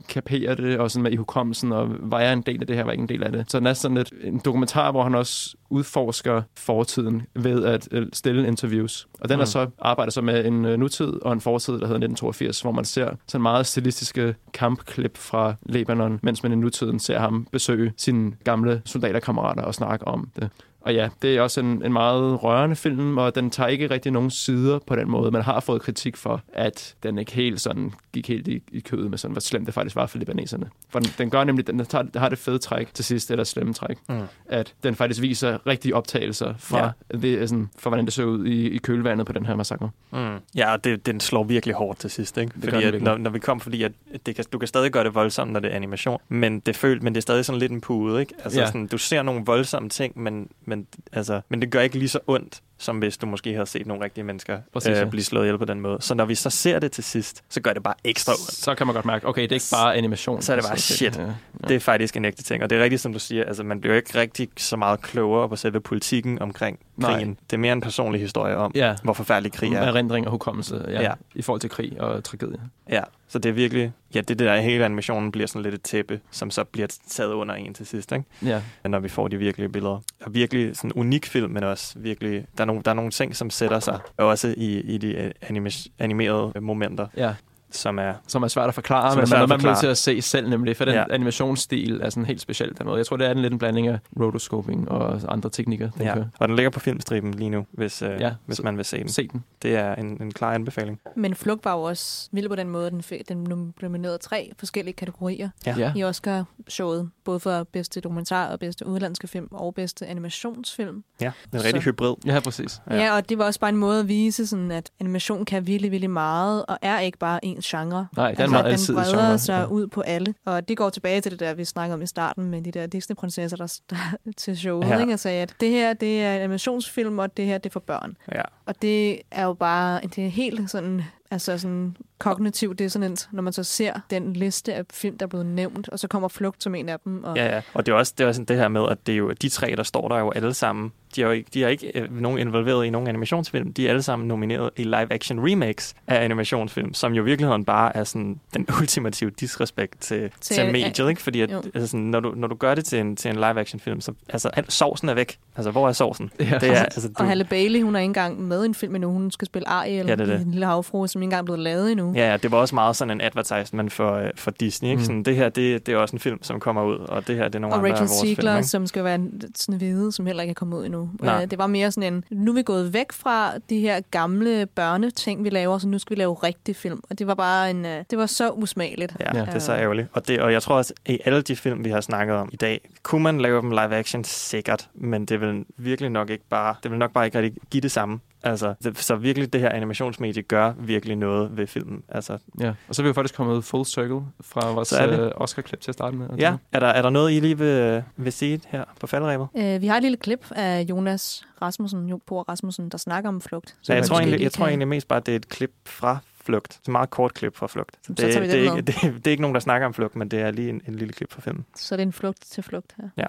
kapere det, og sådan med i hukommelsen, og var jeg en del af det her, var ikke en del af det. Så den er sådan lidt en dokumentar, hvor han også udforsker fortiden ved at øh, stille interviews. Og den Mm. er så arbejder så med en øh, nutid og en fortid, der hedder 1982, hvor man ser sådan meget stilistiske kampklip fra Libanon, mens man i nutiden ser ham besøge sine gamle soldaterkammerater og snakke om det. Og ja, det er også en, en meget rørende film, og den tager ikke rigtig nogen sider på den måde. Man har fået kritik for, at den ikke helt sådan gik helt i, i kødet med sådan, hvor slemt det faktisk var for libaneserne. For den, den gør nemlig, den tager, har det fede træk til sidst, eller slemme træk, Mm. at den faktisk viser rigtige optagelser fra, ja. det, sådan, for hvordan det så ud i, i kølvandet på den her massakre. Mm. Ja, og det, den slår virkelig hårdt til sidst, ikke? Det Fordi at, når, når vi kom, fordi at det kan, du kan stadig gøre det voldsomt, når det er animation, men det, føl, men det er stadig sådan lidt en pude, ikke? Altså Ja. sådan, du ser nogle voldsomme ting, men, men, altså, men det gør ikke lige så ondt, som hvis du måske havde set nogle rigtige mennesker Præcis, øh, ja. blive slået ihjel på den måde. Så når vi så ser det til sidst, så gør det bare ekstra ondt. Så kan man godt mærke, okay, det er ikke bare animation. Så er det bare shit. ja. Ja. Det er faktisk en ægte ting. Og det er rigtigt, som du siger, altså man bliver ikke rigtig så meget klogere på selve politikken omkring Nej. krigen. Det er mere en personlig historie om, Ja. hvor forfærdelig krig er. Erindring og hukommelse, ja, Ja. i forhold til krig og tragedie. Ja, så det er virkelig, ja, det der hele animationen bliver sådan lidt et tæppe, som så bliver taget under en til sidst, ikke? Ja. Når vi får de virkelige billeder. Og virkelig sådan en unik film, men også virkelig, der er nogle, der er nogle ting, som sætter sig, også i, i de øh, anima- animerede momenter, Ja. Som er... Som er svært at forklare, men er man er man er nødt til at se selv nemlig, for den Ja. animationsstil er sådan helt speciel den måde. Jeg tror, det er en lidt en blanding af rotoscoping og andre teknikker. Den Ja, kører. og den ligger på filmstriben lige nu, hvis, øh, Ja, hvis man vil se den. Se den. Det er en, en klar anbefaling. Men Flugt var jo også vild på den måde, den, fik, den blev nomineret tre forskellige kategorier Ja. Ja. i Oscar-showet. Både for bedste dokumentar og bedste udenlandske film og bedste animationsfilm. Ja, det er en rigtig Så- hybrid. Ja, præcis. Ja. ja, og det var også bare en måde at vise, sådan, at animation kan virkelig, virkelig meget, og er ikke bare ens genre. Nej, det er en meget den breder genre, sig ud på alle. Og det går tilbage til det der, vi snakkede om i starten, med de der Disney-prinsesser, der, til showet, Ja. ja. ikke? og sagde, at det her, det er en animationsfilm, og det her, det er for børn. Ja. Og det er jo bare, det er helt sådan, altså sådan kognitiv dissonant, når man så ser den liste af film, der er blevet nævnt, og så kommer Flugt som en af dem. Og Ja, ja. Og det er også det, er også det her med, at det er jo de tre, der står der jo alle sammen. De er jo ikke, de er ikke øh, nogen involveret i nogen animationsfilm. De er alle sammen nomineret i live-action remakes af animationsfilm, som jo i virkeligheden bare er sådan den ultimative disrespekt til, til, Til- mediet. Ikke? Fordi at, Jo. altså sådan, når, du, når du gør det til en, til en live-action film, så altså, al, sovsen er væk. Altså, hvor er sovsen? Ja. Det er, altså, Og Halle Bailey, hun er ikke engang med i en film endnu. Hun skal spille Ariel Ja, det er det. i Den Lille Havfrue, som ikke engang er blevet lavet endnu. Ja, ja, det var også meget sådan en advertisement for, øh, for Disney. Ikke? Mm. Sådan, det her, det, det er også en film, som kommer ud, og det her, det er nogle Og andre af Rachel vores film. Ziegler, ikke? som skal være en sådan hvide, som heller ikke er kommet ud endnu. Nej. Øh, Det var mere sådan en, nu er vi gået væk fra de her gamle børneting, vi laver, så nu skal vi lave rigtig film. Og det var bare en, øh, det var så usmageligt. Ja, det er så ærgerligt. Og, det, og jeg tror også, at i alle de film, vi har snakket om i dag, kunne man lave dem live action sikkert, men det vil virkelig nok ikke bare, det vil nok bare ikke rigtig give det samme. Altså, det, så virkelig det her animationsmedie gør virkelig noget ved filmen. Altså, Ja, og så er vi jo faktisk kommet full circle fra vores Så er øh, Oscar-klip til at starte med. Og ja, det- er der, er der noget, I lige vil, vil sige her på faldrebet? Øh, vi har et lille klip af Jonas Rasmussen, Jo Por Rasmussen, der snakker om flugt. Ja, jeg, tror egentlig, jeg tror egentlig mest bare, at det er et klip fra Flugt. Et meget kort klip fra Flugt. Så Så det, tager vi det, er ikke, med. det, det er ikke nogen, der snakker om Flugt, men det er lige en, en lille klip fra filmen. Så det er en flugt til flugt her. Ja.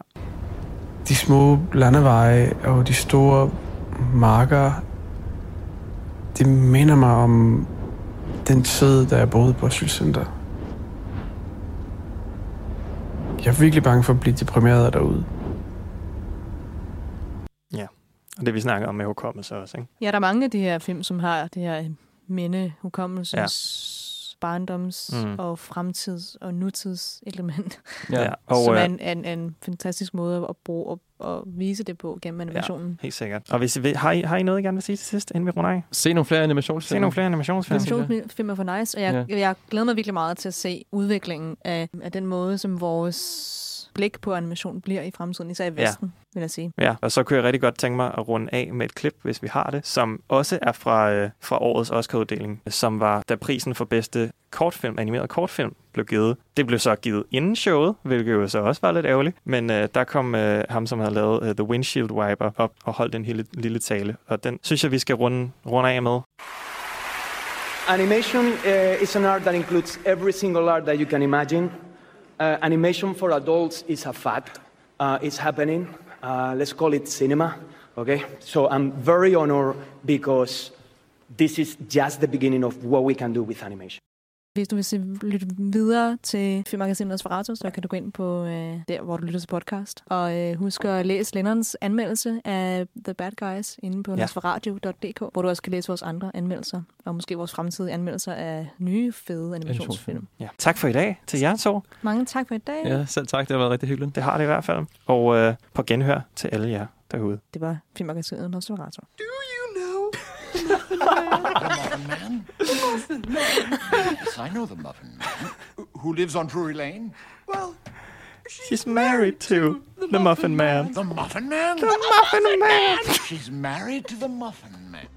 De små landeveje og de store marker, det minder mig om den tid, da jeg boede på asylcenter. Jeg er virkelig bange for at blive deprimeret derude. Ja, og det vi snakker om med hukommelse også, ikke? Ja, der er mange af de her film, som har det her minde, hukommelsens, ja. Barndoms Mm. og fremtids- og nutidselement. Ja, og, og, som er øh, en, en, en fantastisk måde at bruge og, og vise det på gennem animationen. Helt sikkert. Og hvis I har, I, har I noget, I gerne vil sige til sidst, inden vi runder af? Se nogle flere animationsfilm. Se nogle flere animationsfilm. Animationsfilm er for nice, og jeg, ja. jeg glæder mig virkelig meget til at se udviklingen af, af den måde, som vores blik på animation bliver i fremtiden, især i Ja. Vesten, vil jeg sige. Ja, og så kunne jeg rigtig godt tænke mig at runde af med et klip, hvis vi har det, som også er fra, øh, fra årets Oscar-uddeling, som var, da prisen for bedste kortfilm, animeret kortfilm, blev givet. Det blev så givet inden showet, hvilket jo så også var lidt ærgerligt, men øh, der kom øh, ham, som havde lavet øh, The Windshield Wiper, op og holdt en lille, lille tale, og den synes jeg, vi skal runde, runde af med. Animation uh, is an art that includes every single art that you can imagine. Uh, animation for adults is a fact. Uh, it's happening. Uh, let's call it cinema. Okay? So I'm very honored because this is just the beginning of what we can do with animation. Hvis du vil se, lytte videre til Filmmagasinet Nosferatu, så kan du gå ind på øh, der, hvor du lytter til podcast. Og øh, husk at læse Lennons anmeldelse af The Bad Guys inde på Ja. nosferatu.dk, hvor du også kan læse vores andre anmeldelser, og måske vores fremtidige anmeldelser af nye, fede animationsfilm. Ja. Tak for i dag til jer to. Mange tak for i dag. Ja, selv tak. Det har været rigtig hyggeligt. Det har det i hvert fald. Og øh, på genhør til alle jer derude. Det var Filmmagasinet Nosferatu. the Muffin Man? The Muffin Man. Yes, I know the Muffin Man. Who lives on Drury Lane? Well, she's, she's married, married to the, the Muffin, Muffin man. man. The Muffin Man? The, the Muffin, Muffin man. man. She's married to the Muffin Man.